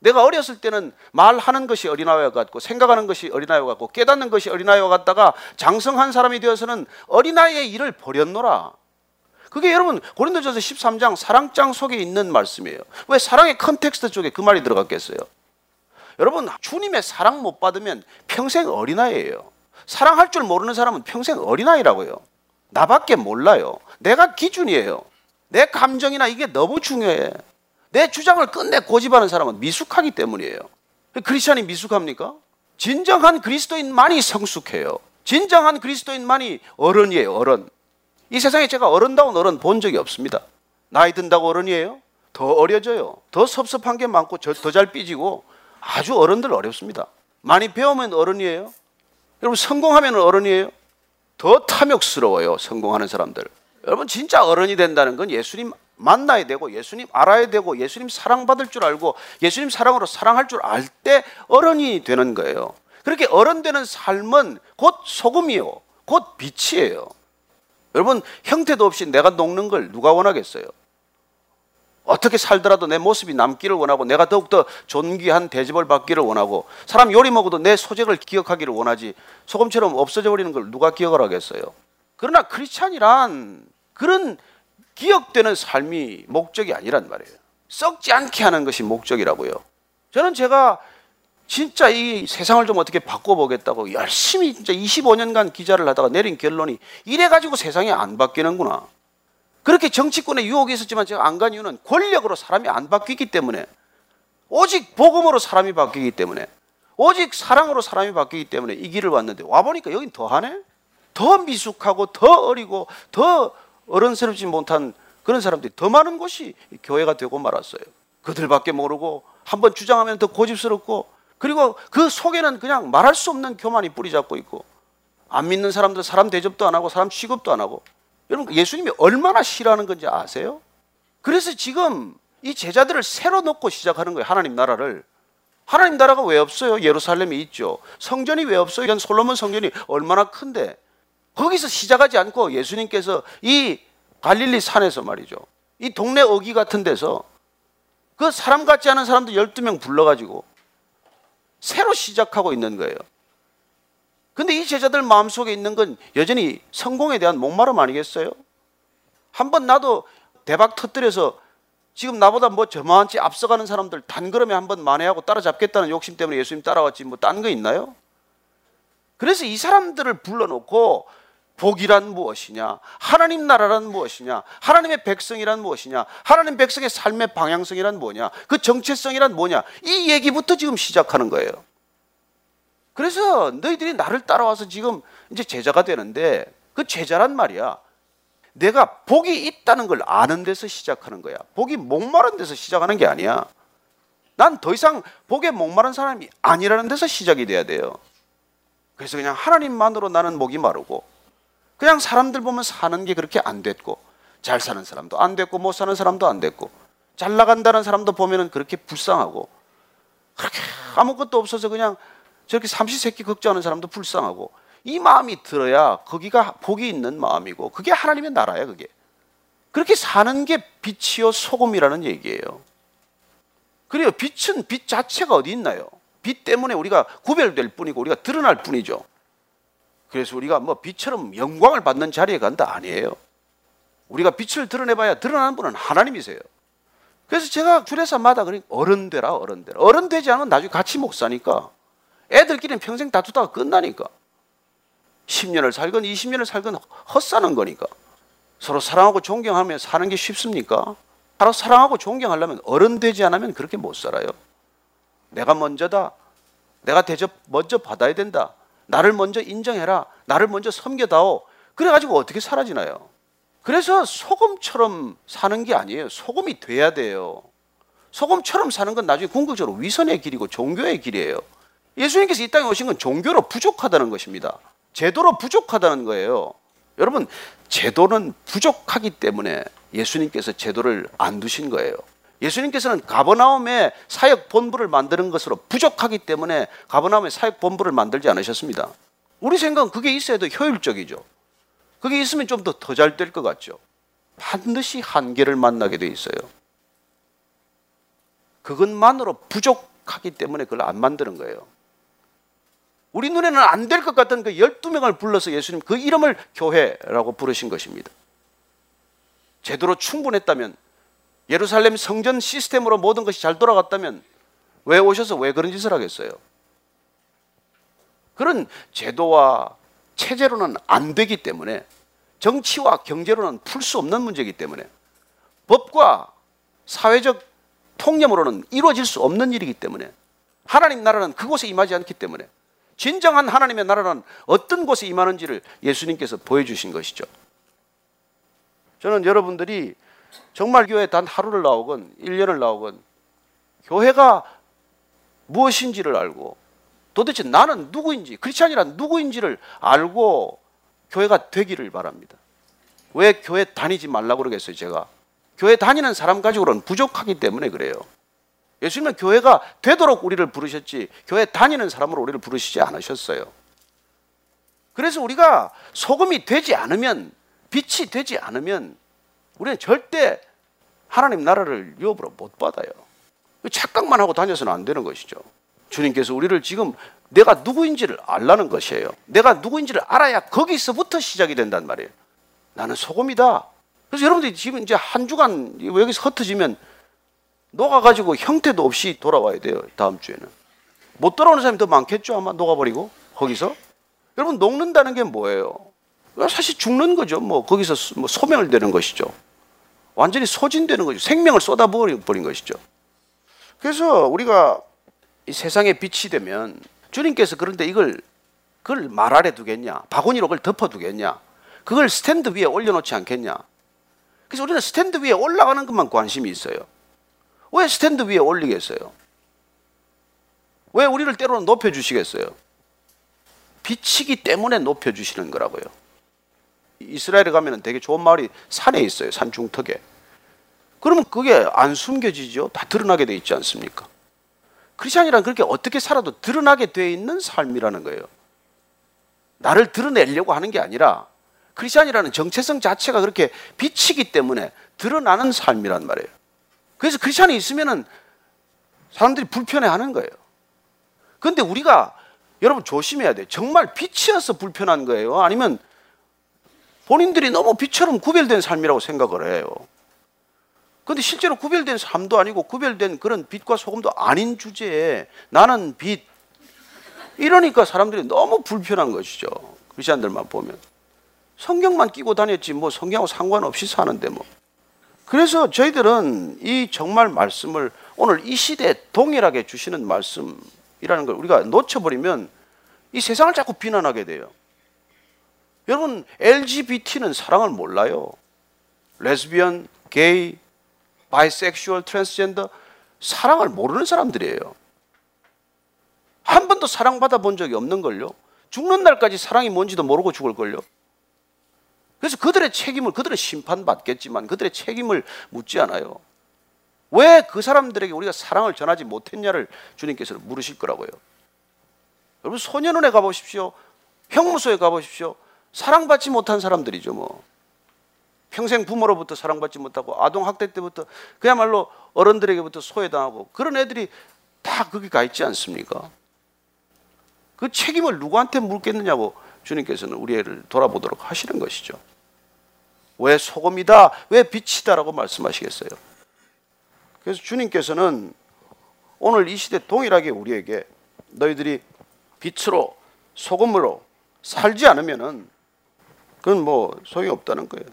내가 어렸을 때는 말하는 것이 어린아이와 같고 생각하는 것이 어린아이와 같고 깨닫는 것이 어린아이와 같다가 장성한 사람이 되어서는 어린아이의 일을 버렸노라. 그게 여러분 고린도전서 13장 사랑장 속에 있는 말씀이에요. 왜 사랑의 context 속에 그 말이 들어갔겠어요? 여러분 주님의 사랑 못 받으면 평생 어린아이예요. 사랑할 줄 모르는 사람은 평생 어린아이라고요. 나밖에 몰라요. 내가 기준이에요. 내 감정이나 이게 너무 중요해. 내 주장을 끝내 고집하는 사람은 미숙하기 때문이에요. 크리스천이 미숙합니까? 진정한 그리스도인만이 성숙해요. 진정한 그리스도인만이 어른이에요, 어른. 이 세상에 제가 어른다운 어른 본 적이 없습니다. 나이 든다고 어른이에요? 더 어려져요. 더 섭섭한 게 많고 더 잘 삐지고 아주 어른들 어렵습니다. 많이 배우면 어른이에요. 여러분 성공하면 어른이에요? 더 탐욕스러워요. 성공하는 사람들. 여러분 진짜 어른이 된다는 건 예수님 만나야 되고 예수님 알아야 되고 예수님 사랑받을 줄 알고 예수님 사랑으로 사랑할 줄 알 때 어른이 되는 거예요. 그렇게 어른 되는 삶은 곧 소금이요. 곧 빛이에요. 여러분 형태도 없이 내가 녹는 걸 누가 원하겠어요? 어떻게 살더라도 내 모습이 남기를 원하고 내가 더욱더 존귀한 대접을 받기를 원하고 사람 요리 먹어도 내 소재를 기억하기를 원하지 소금처럼 없어져 버리는 걸 누가 기억을 하겠어요? 그러나 크리스찬이란 그런 기억되는 삶이 목적이 아니란 말이에요. 썩지 않게 하는 것이 목적이라고요. 저는 제가 진짜 이 세상을 좀 어떻게 바꿔보겠다고 열심히 진짜 25년간 기자를 하다가 내린 결론이 이래가지고 세상이 안 바뀌는구나. 그렇게 정치권에 유혹이 있었지만 제가 안 간 이유는 권력으로 사람이 안 바뀌기 때문에 오직 복음으로 사람이 바뀌기 때문에 오직 사랑으로 사람이 바뀌기 때문에 이 길을 왔는데 와보니까 여긴 더하네? 더 미숙하고 더 어리고 더 어른스럽지 못한 그런 사람들이 더 많은 곳이 교회가 되고 말았어요. 그들밖에 모르고 한번 주장하면 더 고집스럽고 그리고 그 속에는 그냥 말할 수 없는 교만이 뿌리 잡고 있고 안 믿는 사람들 사람 대접도 안 하고 사람 취급도 안 하고 여러분 예수님이 얼마나 싫어하는 건지 아세요? 그래서 지금 이 제자들을 새로 놓고 시작하는 거예요. 하나님 나라를. 하나님 나라가 왜 없어요? 예루살렘이 있죠. 성전이 왜 없어요? 이건 솔로몬 성전이 얼마나 큰데. 거기서 시작하지 않고 예수님께서 이 갈릴리 산에서 말이죠. 이 동네 어기 같은 데서 그 사람 같지 않은 사람들 12명 불러가지고 새로 시작하고 있는 거예요. 근데 이 제자들 마음속에 있는 건 여전히 성공에 대한 목마름 아니겠어요? 한번 나도 대박 터뜨려서 지금 나보다 뭐 저만치 앞서가는 사람들 단걸음에 한번 만회하고 따라잡겠다는 욕심 때문에 예수님 따라왔지 뭐 딴 거 있나요? 그래서 이 사람들을 불러놓고 복이란 무엇이냐? 하나님 나라란 무엇이냐? 하나님의 백성이란 무엇이냐? 하나님 백성의 삶의 방향성이란 뭐냐? 그 정체성이란 뭐냐? 이 얘기부터 지금 시작하는 거예요. 그래서 너희들이 나를 따라와서 지금 이제 제자가 되는데 그 제자란 말이야. 내가 복이 있다는 걸 아는 데서 시작하는 거야. 복이 목마른 데서 시작하는 게 아니야. 난 더 이상 복에 목마른 사람이 아니라는 데서 시작이 돼야 돼요. 그래서 그냥 하나님만으로 나는 목이 마르고 그냥 사람들 보면 사는 게 그렇게 안 됐고 잘 사는 사람도 안 됐고 못 사는 사람도 안 됐고 잘 나간다는 사람도 보면은 그렇게 불쌍하고 그렇게 아무것도 없어서 그냥 저렇게 삼시세끼 걱정하는 사람도 불쌍하고 이 마음이 들어야 거기가 복이 있는 마음이고 그게 하나님의 나라야 그게 그렇게 사는 게 빛이요 소금이라는 얘기예요. 그래요 빛은 빛 자체가 어디 있나요? 빛 때문에 우리가 구별될 뿐이고 우리가 드러날 뿐이죠. 그래서 우리가 뭐 빛처럼 영광을 받는 자리에 간다 아니에요. 우리가 빛을 드러내봐야 드러나는 분은 하나님이세요. 그래서 제가 주례사마다 그러니 어른 되라 어른 되라 어른 되지 않으면 나중에 같이 못 사니까 애들끼리는 평생 다투다가 끝나니까 10년을 살건 20년을 살건 헛사는 거니까 서로 사랑하고 존경하며 사는 게 쉽습니까? 바로 사랑하고 존경하려면 어른 되지 않으면 그렇게 못 살아요. 내가 먼저다. 내가 대접 먼저 받아야 된다. 나를 먼저 인정해라. 나를 먼저 섬겨다오. 그래가지고 어떻게 사라지나요? 그래서 소금처럼 사는 게 아니에요. 소금이 돼야 돼요. 소금처럼 사는 건 나중에 궁극적으로 위선의 길이고 종교의 길이에요. 예수님께서 이 땅에 오신 건 종교로 부족하다는 것입니다. 제도로 부족하다는 거예요. 여러분, 제도는 부족하기 때문에 예수님께서 제도를 안 두신 거예요. 예수님께서는 가버나움에 사역 본부를 만드는 것으로 부족하기 때문에 가버나움에 사역 본부를 만들지 않으셨습니다. 우리 생각은 그게 있어야 더 효율적이죠. 그게 있으면 좀 더 더 잘 될 것 같죠. 반드시 한계를 만나게 돼 있어요. 그것만으로 부족하기 때문에 그걸 안 만드는 거예요. 우리 눈에는 안 될 것 같은 그 12명을 불러서 예수님 그 이름을 교회라고 부르신 것입니다. 제대로 충분했다면 예루살렘 성전 시스템으로 모든 것이 잘 돌아갔다면 왜 오셔서 왜 그런 짓을 하겠어요? 그런 제도와 체제로는 안 되기 때문에 정치와 경제로는 풀 수 없는 문제이기 때문에 법과 사회적 통념으로는 이루어질 수 없는 일이기 때문에 하나님 나라는 그곳에 임하지 않기 때문에 진정한 하나님의 나라는 어떤 곳에 임하는지를 예수님께서 보여주신 것이죠. 저는 여러분들이 정말 교회 단 하루를 나오건 1년을 나오건 교회가 무엇인지를 알고 도대체 나는 누구인지 크리스찬이란 누구인지를 알고 교회가 되기를 바랍니다. 왜 교회 다니지 말라고 그러겠어요, 제가? 교회 다니는 사람 가지고는 부족하기 때문에 그래요. 예수님은 교회가 되도록 우리를 부르셨지, 교회 다니는 사람으로 우리를 부르시지 않으셨어요. 그래서 우리가 소금이 되지 않으면, 빛이 되지 않으면, 우리는 절대 하나님 나라를 유업으로 못 받아요. 착각만 하고 다녀서는 안 되는 것이죠. 주님께서 우리를 지금 내가 누구인지를 알라는 것이에요. 내가 누구인지를 알아야 거기서부터 시작이 된단 말이에요. 나는 소금이다. 그래서 여러분들이 지금 이제 한 주간 여기서 흩어지면 녹아가지고 형태도 없이 돌아와야 돼요. 다음 주에는. 못 돌아오는 사람이 더 많겠죠. 아마 녹아버리고. 거기서. 여러분, 녹는다는 게 뭐예요? 사실 죽는 거죠. 뭐, 거기서 뭐 소멸 되는 것이죠. 완전히 소진되는 거죠. 생명을 쏟아버린 것이죠. 그래서 우리가 이 세상에 빛이 되면 주님께서 그런데 이걸 그걸 말 아래 두겠냐? 바구니로 그걸 덮어 두겠냐? 그걸 스탠드 위에 올려놓지 않겠냐? 그래서 우리는 스탠드 위에 올라가는 것만 관심이 있어요. 왜 스탠드 위에 올리겠어요? 왜 우리를 때로는 높여주시겠어요? 빛이기 때문에 높여주시는 거라고요. 이스라엘에 가면 되게 좋은 마을이 산에 있어요. 산 중턱에. 그러면 그게 안 숨겨지죠. 다 드러나게 돼 있지 않습니까? 크리스천이란 그렇게 어떻게 살아도 드러나게 돼 있는 삶이라는 거예요. 나를 드러내려고 하는 게 아니라 크리스천이라는 정체성 자체가 그렇게 비치기 때문에 드러나는 삶이란 말이에요. 그래서 크리스천이 있으면은 사람들이 불편해하는 거예요. 그런데 우리가 여러분 조심해야 돼요. 정말 빛이어서 불편한 거예요. 아니면 본인들이 너무 빛처럼 구별된 삶이라고 생각을 해요. 그런데 실제로 구별된 삶도 아니고 구별된 그런 빛과 소금도 아닌 주제에 나는 빛 이러니까 사람들이 너무 불편한 것이죠. 크리스천들만 보면 성경만 끼고 다녔지 뭐 성경하고 상관없이 사는데 뭐. 그래서 저희들은 이 정말 말씀을 오늘 이 시대에 동일하게 주시는 말씀이라는 걸 우리가 놓쳐버리면 이 세상을 자꾸 비난하게 돼요. 여러분 LGBT는 사랑을 몰라요. 레즈비언, 게이, 바이섹슈얼, 트랜스젠더 사랑을 모르는 사람들이에요. 한 번도 사랑받아 본 적이 없는 걸요. 죽는 날까지 사랑이 뭔지도 모르고 죽을 걸요. 그래서 그들의 책임을 그들의 심판받겠지만 그들의 책임을 묻지 않아요. 왜 그 사람들에게 우리가 사랑을 전하지 못했냐를 주님께서는 물으실 거라고요. 여러분 소년원에 가보십시오. 형무소에 가보십시오. 사랑받지 못한 사람들이죠 뭐. 평생 부모로부터 사랑받지 못하고 아동 학대 때부터 그야말로 어른들에게부터 소외당하고 그런 애들이 다 거기 가 있지 않습니까? 그 책임을 누구한테 묻겠느냐고 주님께서는 우리 애를 돌아보도록 하시는 것이죠. 왜 소금이다, 왜 빛이다라고 말씀하시겠어요? 그래서 주님께서는 오늘 이 시대 동일하게 우리에게 너희들이 빛으로 소금으로 살지 않으면은 그건 뭐 소용이 없다는 거예요.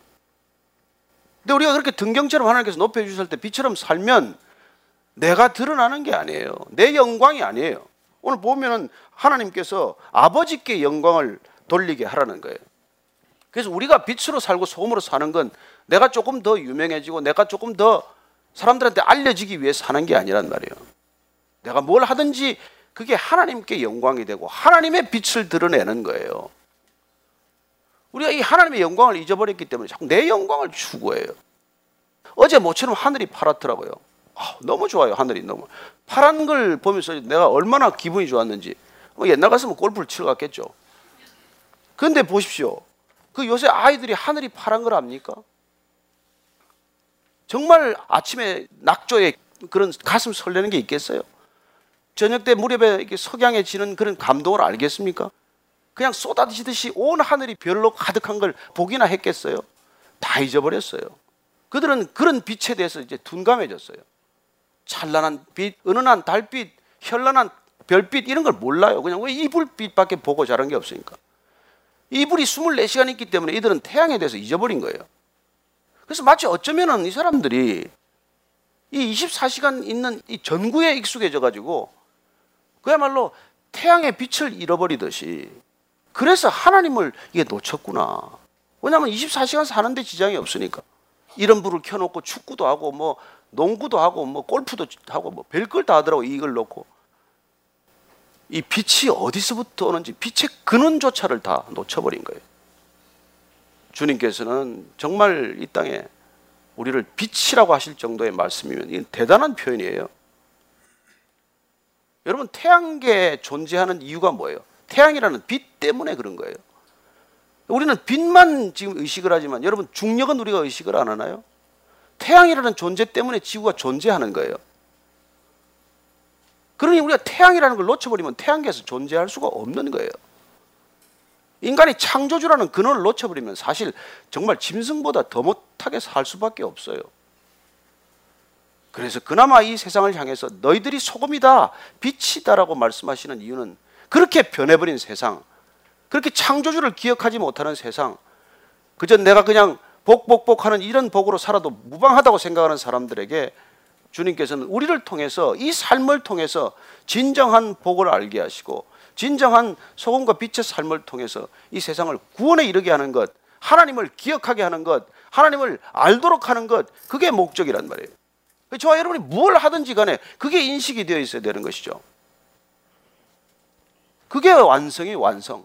근데 우리가 그렇게 등경처럼 하나님께서 높여 주실 때 빛처럼 살면 내가 드러나는 게 아니에요. 내 영광이 아니에요. 오늘 보면은 하나님께서 아버지께 영광을 돌리게 하라는 거예요. 그래서 우리가 빛으로 살고 소금으로 사는 건 내가 조금 더 유명해지고 내가 조금 더 사람들한테 알려지기 위해 사는 게 아니란 말이에요. 내가 뭘 하든지 그게 하나님께 영광이 되고 하나님의 빛을 드러내는 거예요. 우리가 이 하나님의 영광을 잊어버렸기 때문에 자꾸 내 영광을 추구해요. 어제 모처럼 하늘이 파랗더라고요. 아, 너무 좋아요, 하늘이 너무. 파란 걸 보면서 내가 얼마나 기분이 좋았는지. 뭐 옛날 같으면 골프를 치러 갔겠죠. 그런데 보십시오. 그 요새 아이들이 하늘이 파란 걸 압니까? 정말 아침에 낙조에 그런 가슴 설레는 게 있겠어요? 저녁 때 무렵에 이렇게 석양에 지는 그런 감동을 알겠습니까? 그냥 쏟아지듯이 온 하늘이 별로 가득한 걸 보기나 했겠어요? 다 잊어버렸어요. 그들은 그런 빛에 대해서 이제 둔감해졌어요. 찬란한 빛, 은은한 달빛, 현란한 별빛 이런 걸 몰라요. 그냥 왜 이불빛밖에 보고 자란 게 없으니까. 이불이 24시간 있기 때문에 이들은 태양에 대해서 잊어버린 거예요. 그래서 마치 어쩌면은 이 사람들이 이 24시간 있는 이 전구에 익숙해져 가지고 그야말로 태양의 빛을 잃어버리듯이 그래서 하나님을 이게 놓쳤구나. 왜냐하면 24시간 사는데 지장이 없으니까. 이런 불을 켜놓고 축구도 하고 뭐 농구도 하고 뭐 골프도 하고 뭐 별걸 다 하더라고 이걸 놓고. 이 빛이 어디서부터 오는지 빛의 근원조차를 다 놓쳐버린 거예요. 주님께서는 정말 이 땅에 우리를 빛이라고 하실 정도의 말씀이면 이건 대단한 표현이에요. 여러분 태양계에 존재하는 이유가 뭐예요? 태양이라는 빛 때문에 그런 거예요. 우리는 빛만 지금 의식을 하지만 여러분 중력은 우리가 의식을 안 하나요? 태양이라는 존재 때문에 지구가 존재하는 거예요. 그러니 우리가 태양이라는 걸 놓쳐버리면 태양계에서 존재할 수가 없는 거예요. 인간이 창조주라는 근원을 놓쳐버리면 사실 정말 짐승보다 더 못하게 살 수밖에 없어요. 그래서 그나마 이 세상을 향해서 너희들이 소금이다, 빛이다라고 말씀하시는 이유는 그렇게 변해버린 세상, 그렇게 창조주를 기억하지 못하는 세상, 그저 내가 그냥 복복복 하는 이런 복으로 살아도 무방하다고 생각하는 사람들에게 주님께서는 우리를 통해서 이 삶을 통해서 진정한 복을 알게 하시고 진정한 소금과 빛의 삶을 통해서 이 세상을 구원에 이르게 하는 것, 하나님을 기억하게 하는 것, 하나님을 알도록 하는 것, 그게 목적이란 말이에요. 저와 여러분이 뭘 하든지 간에 그게 인식이 되어 있어야 되는 것이죠. 그게 완성이 완성.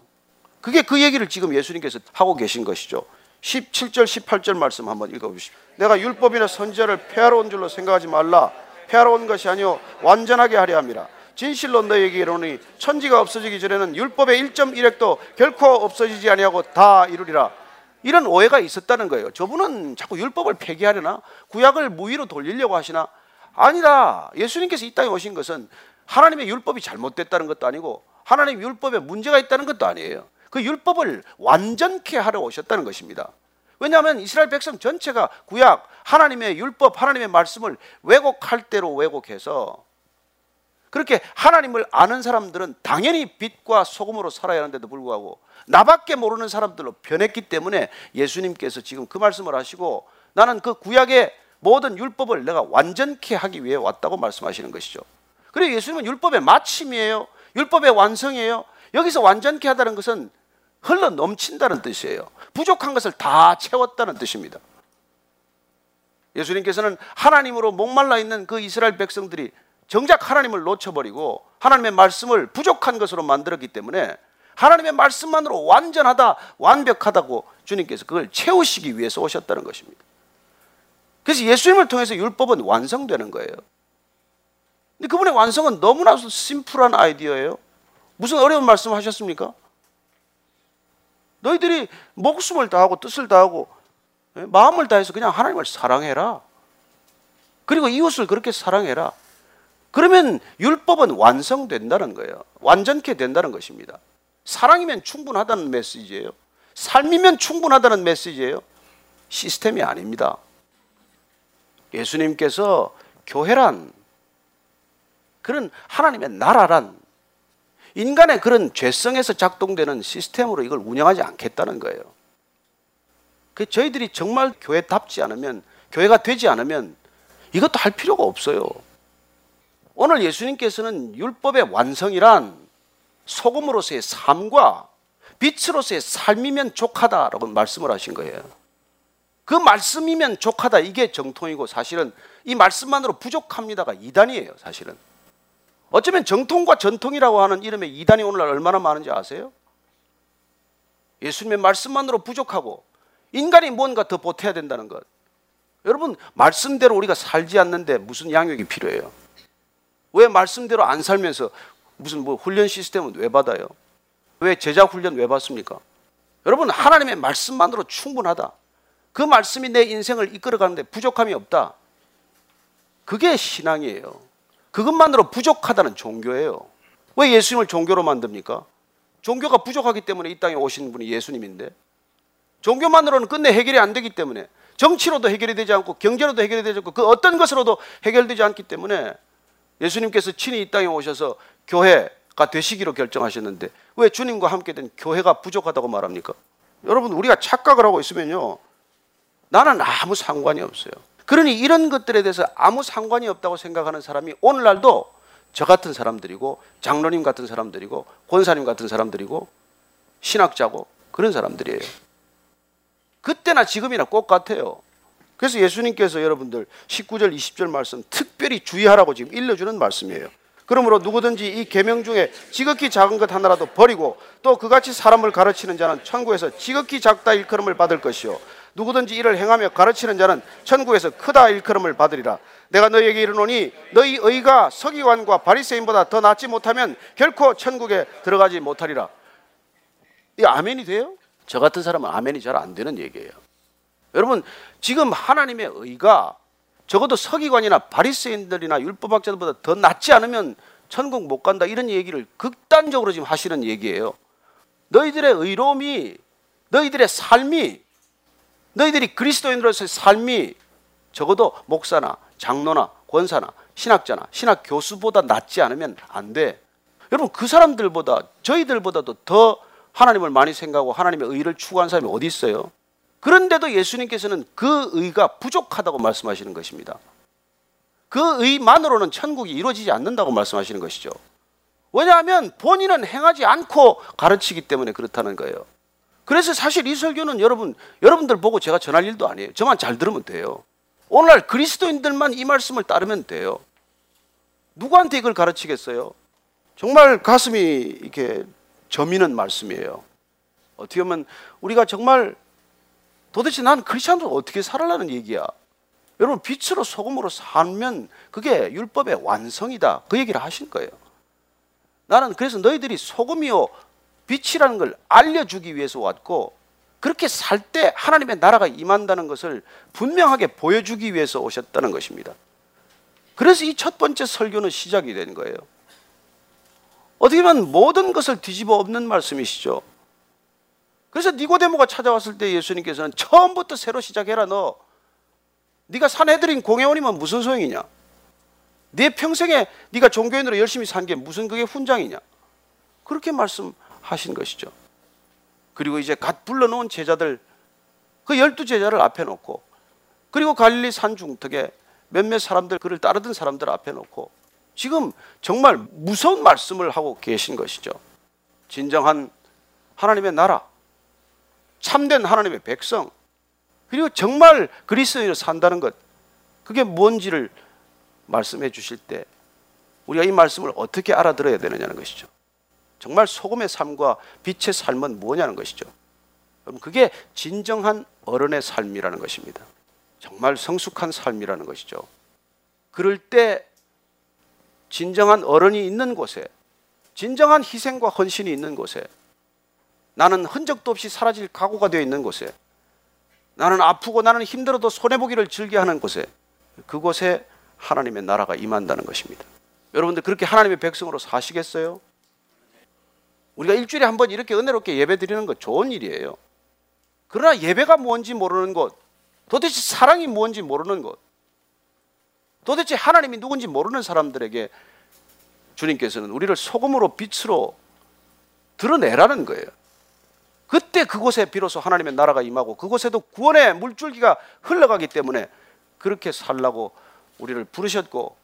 그게 그 얘기를 지금 예수님께서 하고 계신 것이죠. 17절, 18절 말씀 한번 읽어 보십시오. 내가 율법이나 선지자를 폐하러 온 줄로 생각하지 말라. 폐하러 온 것이 아니요 완전하게 하려 함이라. 진실로 너에게 이르노니 천지가 없어지기 전에는 율법의 1.1핵도 결코 없어지지 아니하고 다 이루리라. 이런 오해가 있었다는 거예요. 저분은 자꾸 율법을 폐기하려나? 구약을 무위로 돌리려고 하시나? 아니다. 예수님께서 이 땅에 오신 것은 하나님의 율법이 잘못됐다는 것도 아니고 하나님 율법에 문제가 있다는 것도 아니에요. 그 율법을 완전케 하러 오셨다는 것입니다. 왜냐하면 이스라엘 백성 전체가 구약 하나님의 율법 하나님의 말씀을 왜곡할 대로 왜곡해서 그렇게 하나님을 아는 사람들은 당연히 빛과 소금으로 살아야 하는데도 불구하고 나밖에 모르는 사람들로 변했기 때문에 예수님께서 지금 그 말씀을 하시고 나는 그 구약의 모든 율법을 내가 완전케 하기 위해 왔다고 말씀하시는 것이죠. 그리고 예수님은 율법의 마침이에요. 율법의 완성이에요. 여기서 완전케 하다는 것은 흘러 넘친다는 뜻이에요. 부족한 것을 다 채웠다는 뜻입니다. 예수님께서는 하나님으로 목말라 있는 그 이스라엘 백성들이 정작 하나님을 놓쳐버리고 하나님의 말씀을 부족한 것으로 만들었기 때문에 하나님의 말씀만으로 완전하다, 완벽하다고 주님께서 그걸 채우시기 위해서 오셨다는 것입니다. 그래서 예수님을 통해서 율법은 완성되는 거예요. 근데 그분의 완성은 너무나 심플한 아이디어예요. 무슨 어려운 말씀 하셨습니까? 너희들이 목숨을 다하고 뜻을 다하고 예, 마음을 다해서 그냥 하나님을 사랑해라. 그리고 이웃을 그렇게 사랑해라. 그러면 율법은 완성된다는 거예요. 완전케 된다는 것입니다. 사랑이면 충분하다는 메시지예요. 삶이면 충분하다는 메시지예요. 시스템이 아닙니다. 예수님께서 교회란 그런 하나님의 나라란 인간의 그런 죄성에서 작동되는 시스템으로 이걸 운영하지 않겠다는 거예요. 그 저희들이 정말 교회답지 않으면 교회가 되지 않으면 이것도 할 필요가 없어요. 오늘 예수님께서는 율법의 완성이란 소금으로서의 삶과 빛으로서의 삶이면 족하다라고 말씀을 하신 거예요. 그 말씀이면 족하다 이게 정통이고 사실은 이 말씀만으로 부족합니다가 이단이에요, 사실은. 어쩌면 정통과 전통이라고 하는 이름의 이단이 오늘날 얼마나 많은지 아세요? 예수님의 말씀만으로 부족하고 인간이 뭔가 더 보태야 된다는 것. 여러분, 말씀대로 우리가 살지 않는데 무슨 양육이 필요해요? 왜 말씀대로 안 살면서 무슨 뭐 훈련 시스템은 왜 받아요? 왜 제자 훈련 왜 받습니까? 여러분, 하나님의 말씀만으로 충분하다. 그 말씀이 내 인생을 이끌어 가는데 부족함이 없다. 그게 신앙이에요. 그것만으로 부족하다는 종교예요. 왜 예수님을 종교로 만듭니까? 종교가 부족하기 때문에 이 땅에 오신 분이 예수님인데 종교만으로는 끝내 해결이 안 되기 때문에 정치로도 해결이 되지 않고 경제로도 해결이 되지 않고 그 어떤 것으로도 해결되지 않기 때문에 예수님께서 친히 이 땅에 오셔서 교회가 되시기로 결정하셨는데 왜 주님과 함께 된 교회가 부족하다고 말합니까? 여러분 우리가 착각을 하고 있으면요 나는 아무 상관이 없어요. 그러니 이런 것들에 대해서 아무 상관이 없다고 생각하는 사람이 오늘날도 저 같은 사람들이고 장로님 같은 사람들이고 권사님 같은 사람들이고 신학자고 그런 사람들이에요. 그때나 지금이나 꼭 같아요. 그래서 예수님께서 여러분들 19절 20절 말씀 특별히 주의하라고 지금 일러주는 말씀이에요. 그러므로 누구든지 이 계명 중에 지극히 작은 것 하나라도 버리고 또 그같이 사람을 가르치는 자는 천국에서 지극히 작다 일컬음을 받을 것이요 누구든지 이를 행하며 가르치는 자는 천국에서 크다 일컬음을 받으리라 내가 너희에게 이르노니 너희 의가 서기관과 바리새인보다 더 낫지 못하면 결코 천국에 들어가지 못하리라 이 아멘이 돼요? 저 같은 사람은 아멘이 잘 안 되는 얘기예요 여러분 지금 하나님의 의가 적어도 서기관이나 바리새인들이나 율법학자들보다 더 낫지 않으면 천국 못 간다 이런 얘기를 극단적으로 지금 하시는 얘기예요. 너희들의 의로움이 너희들의 삶이 너희들이 그리스도인으로서의 삶이 적어도 목사나 장로나 권사나 신학자나 신학 교수보다 낫지 않으면 안 돼. 여러분 그 사람들보다 저희들보다도 더 하나님을 많이 생각하고 하나님의 의를 추구하는 사람이 어디 있어요? 그런데도 예수님께서는 그 의가 부족하다고 말씀하시는 것입니다. 그 의만으로는 천국이 이루어지지 않는다고 말씀하시는 것이죠. 왜냐하면 본인은 행하지 않고 가르치기 때문에 그렇다는 거예요. 그래서 사실 이 설교는 여러분, 여러분들 보고 제가 전할 일도 아니에요. 저만 잘 들으면 돼요. 오늘날 그리스도인들만 이 말씀을 따르면 돼요. 누구한테 이걸 가르치겠어요? 정말 가슴이 이렇게 저미는 말씀이에요. 어떻게 보면 우리가 정말 도대체 난 크리스천으로 어떻게 살아라는 얘기야. 여러분 빛으로 소금으로 살면 그게 율법의 완성이다. 그 얘기를 하신 거예요. 나는 그래서 너희들이 소금이요 빛이라는 걸 알려주기 위해서 왔고 그렇게 살 때 하나님의 나라가 임한다는 것을 분명하게 보여주기 위해서 오셨다는 것입니다. 그래서 이 첫 번째 설교는 시작이 된 거예요. 어떻게 보면 모든 것을 뒤집어 엎는 말씀이시죠. 그래서 니고데모가 찾아왔을 때 예수님께서는 처음부터 새로 시작해라 너. 네가 산해드린 공회원이면 무슨 소용이냐? 네 평생에 네가 종교인으로 열심히 산 게 무슨 그게 훈장이냐? 그렇게 말씀 하신 것이죠. 그리고 이제 갓 불러놓은 제자들 그 열두 제자를 앞에 놓고 그리고 갈릴리 산 중턱에 몇몇 사람들 그를 따르던 사람들 앞에 놓고 지금 정말 무서운 말씀을 하고 계신 것이죠. 진정한 하나님의 나라 참된 하나님의 백성 그리고 정말 그리스도인으로 산다는 것 그게 뭔지를 말씀해 주실 때 우리가 이 말씀을 어떻게 알아들어야 되느냐는 것이죠. 정말 소금의 삶과 빛의 삶은 뭐냐는 것이죠. 그럼 그게 진정한 어른의 삶이라는 것입니다. 정말 성숙한 삶이라는 것이죠. 그럴 때 진정한 어른이 있는 곳에 진정한 희생과 헌신이 있는 곳에 나는 흔적도 없이 사라질 각오가 되어 있는 곳에 나는 아프고 나는 힘들어도 손해보기를 즐겨 하는 곳에 그곳에 하나님의 나라가 임한다는 것입니다. 여러분들 그렇게 하나님의 백성으로 사시겠어요? 우리가 일주일에 한 번 이렇게 은혜롭게 예배 드리는 것 좋은 일이에요. 그러나 예배가 뭔지 모르는 것, 도대체 사랑이 뭔지 모르는 것, 도대체 하나님이 누군지 모르는 사람들에게 주님께서는 우리를 소금으로 빛으로 드러내라는 거예요. 그때 그곳에 비로소 하나님의 나라가 임하고 그곳에도 구원의 물줄기가 흘러가기 때문에 그렇게 살라고 우리를 부르셨고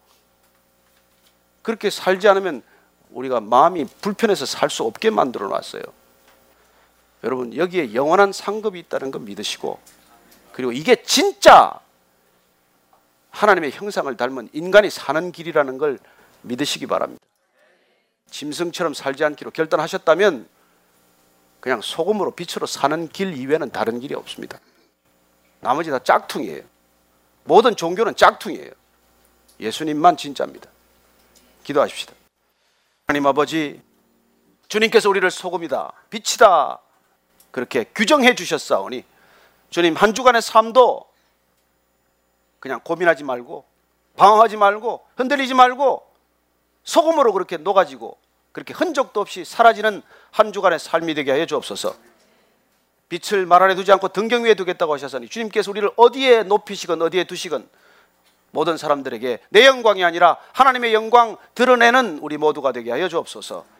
그렇게 살지 않으면 우리가 마음이 불편해서 살 수 없게 만들어 놨어요. 여러분 여기에 영원한 상급이 있다는 거 믿으시고 그리고 이게 진짜 하나님의 형상을 닮은 인간이 사는 길이라는 걸 믿으시기 바랍니다. 짐승처럼 살지 않기로 결단하셨다면 그냥 소금으로 빛으로 사는 길 이외에는 다른 길이 없습니다. 나머지 다 짝퉁이에요. 모든 종교는 짝퉁이에요. 예수님만 진짜입니다. 기도하십시다. 하나님 아버지, 주님께서 우리를 소금이다, 빛이다, 그렇게 규정해 주셨사오니, 주님 한 주간의 삶도 그냥 고민하지 말고, 방황하지 말고, 흔들리지 말고, 소금으로 그렇게 녹아지고, 그렇게 흔적도 없이 사라지는 한 주간의 삶이 되게 하여 주옵소서. 빛을 말 안에 두지 않고 등경 위에 두겠다고 하셨으니 주님께서 우리를 어디에 높이시건 어디에 두시건 모든 사람들에게 내 영광이 아니라 하나님의 영광 드러내는 우리 모두가 되게 하여 주옵소서.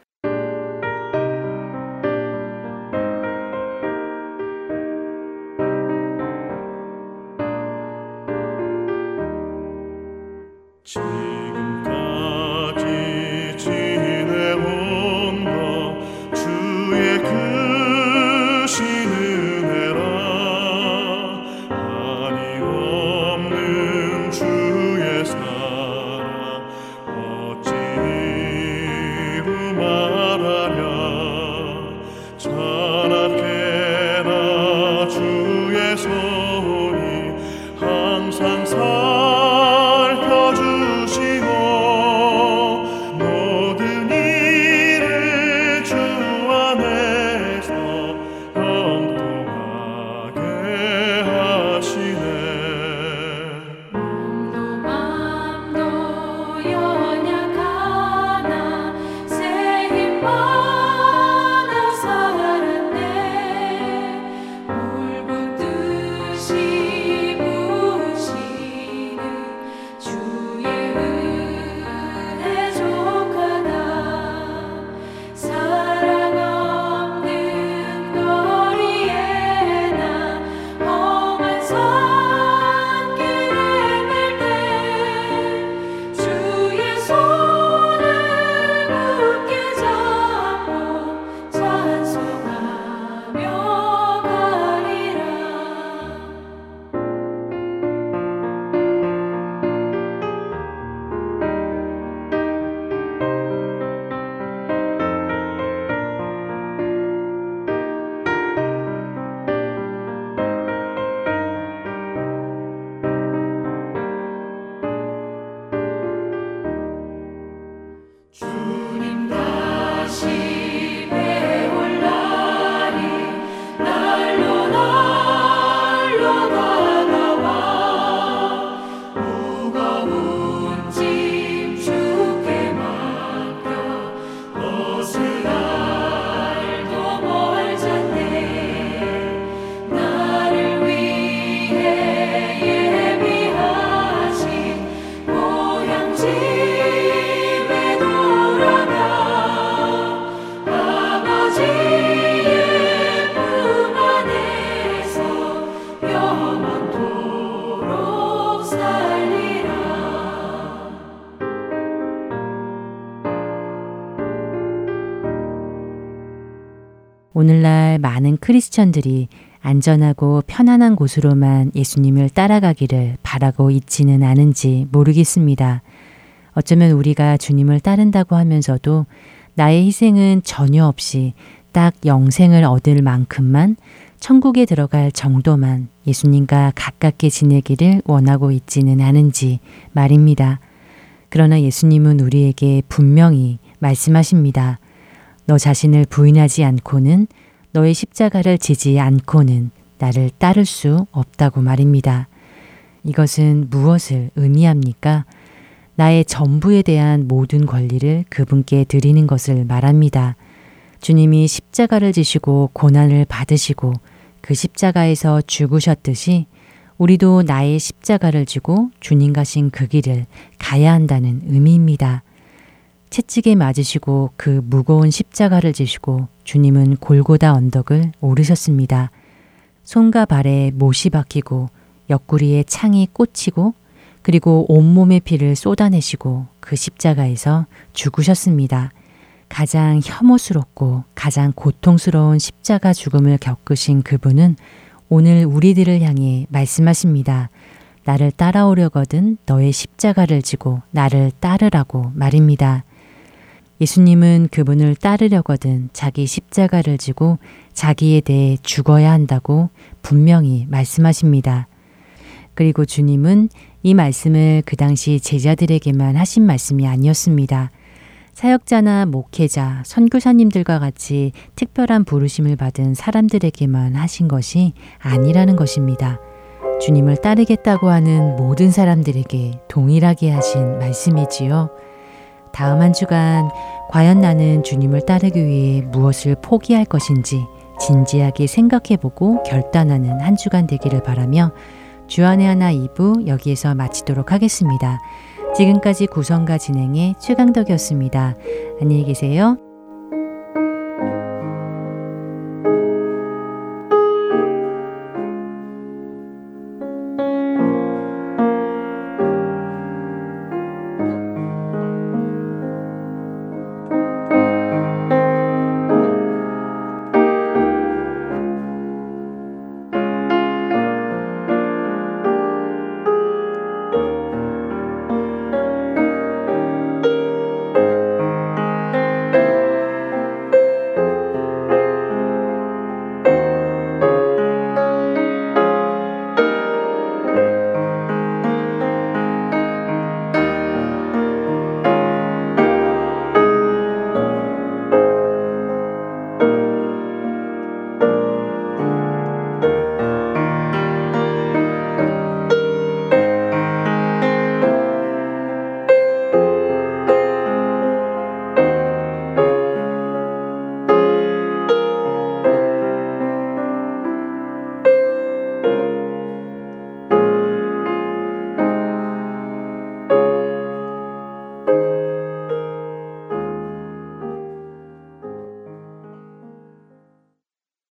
크리스천들이 안전하고 편안한 곳으로만 예수님을 따라가기를 바라고 있지는 않은지 모르겠습니다. 어쩌면 우리가 주님을 따른다고 하면서도 나의 희생은 전혀 없이 딱 영생을 얻을 만큼만 천국에 들어갈 정도만 예수님과 가깝게 지내기를 원하고 있지는 않은지 말입니다. 그러나 예수님은 우리에게 분명히 말씀하십니다. 너 자신을 부인하지 않고는 너의 십자가를 지지 않고는 나를 따를 수 없다고 말입니다. 이것은 무엇을 의미합니까? 나의 전부에 대한 모든 권리를 그분께 드리는 것을 말합니다. 주님이 십자가를 지시고 고난을 받으시고 그 십자가에서 죽으셨듯이 우리도 나의 십자가를 지고 주님 가신 그 길을 가야 한다는 의미입니다. 채찍에 맞으시고 그 무거운 십자가를 지시고 주님은 골고다 언덕을 오르셨습니다. 손과 발에 못이 박히고 옆구리에 창이 꽂히고 그리고 온몸의 피를 쏟아내시고 그 십자가에서 죽으셨습니다. 가장 혐오스럽고 가장 고통스러운 십자가 죽음을 겪으신 그분은 오늘 우리들을 향해 말씀하십니다. 나를 따라오려거든 너의 십자가를 지고 나를 따르라고 말입니다. 예수님은 그분을 따르려거든 자기 십자가를 지고 자기에 대해 죽어야 한다고 분명히 말씀하십니다. 그리고 주님은 이 말씀을 그 당시 제자들에게만 하신 말씀이 아니었습니다. 사역자나 목회자, 선교사님들과 같이 특별한 부르심을 받은 사람들에게만 하신 것이 아니라는 것입니다. 주님을 따르겠다고 하는 모든 사람들에게 동일하게 하신 말씀이지요. 다음 한 주간 과연 나는 주님을 따르기 위해 무엇을 포기할 것인지 진지하게 생각해보고 결단하는 한 주간 되기를 바라며 주안의 하나 2부 여기에서 마치도록 하겠습니다. 지금까지 구성과 진행의 최강덕이었습니다. 안녕히 계세요.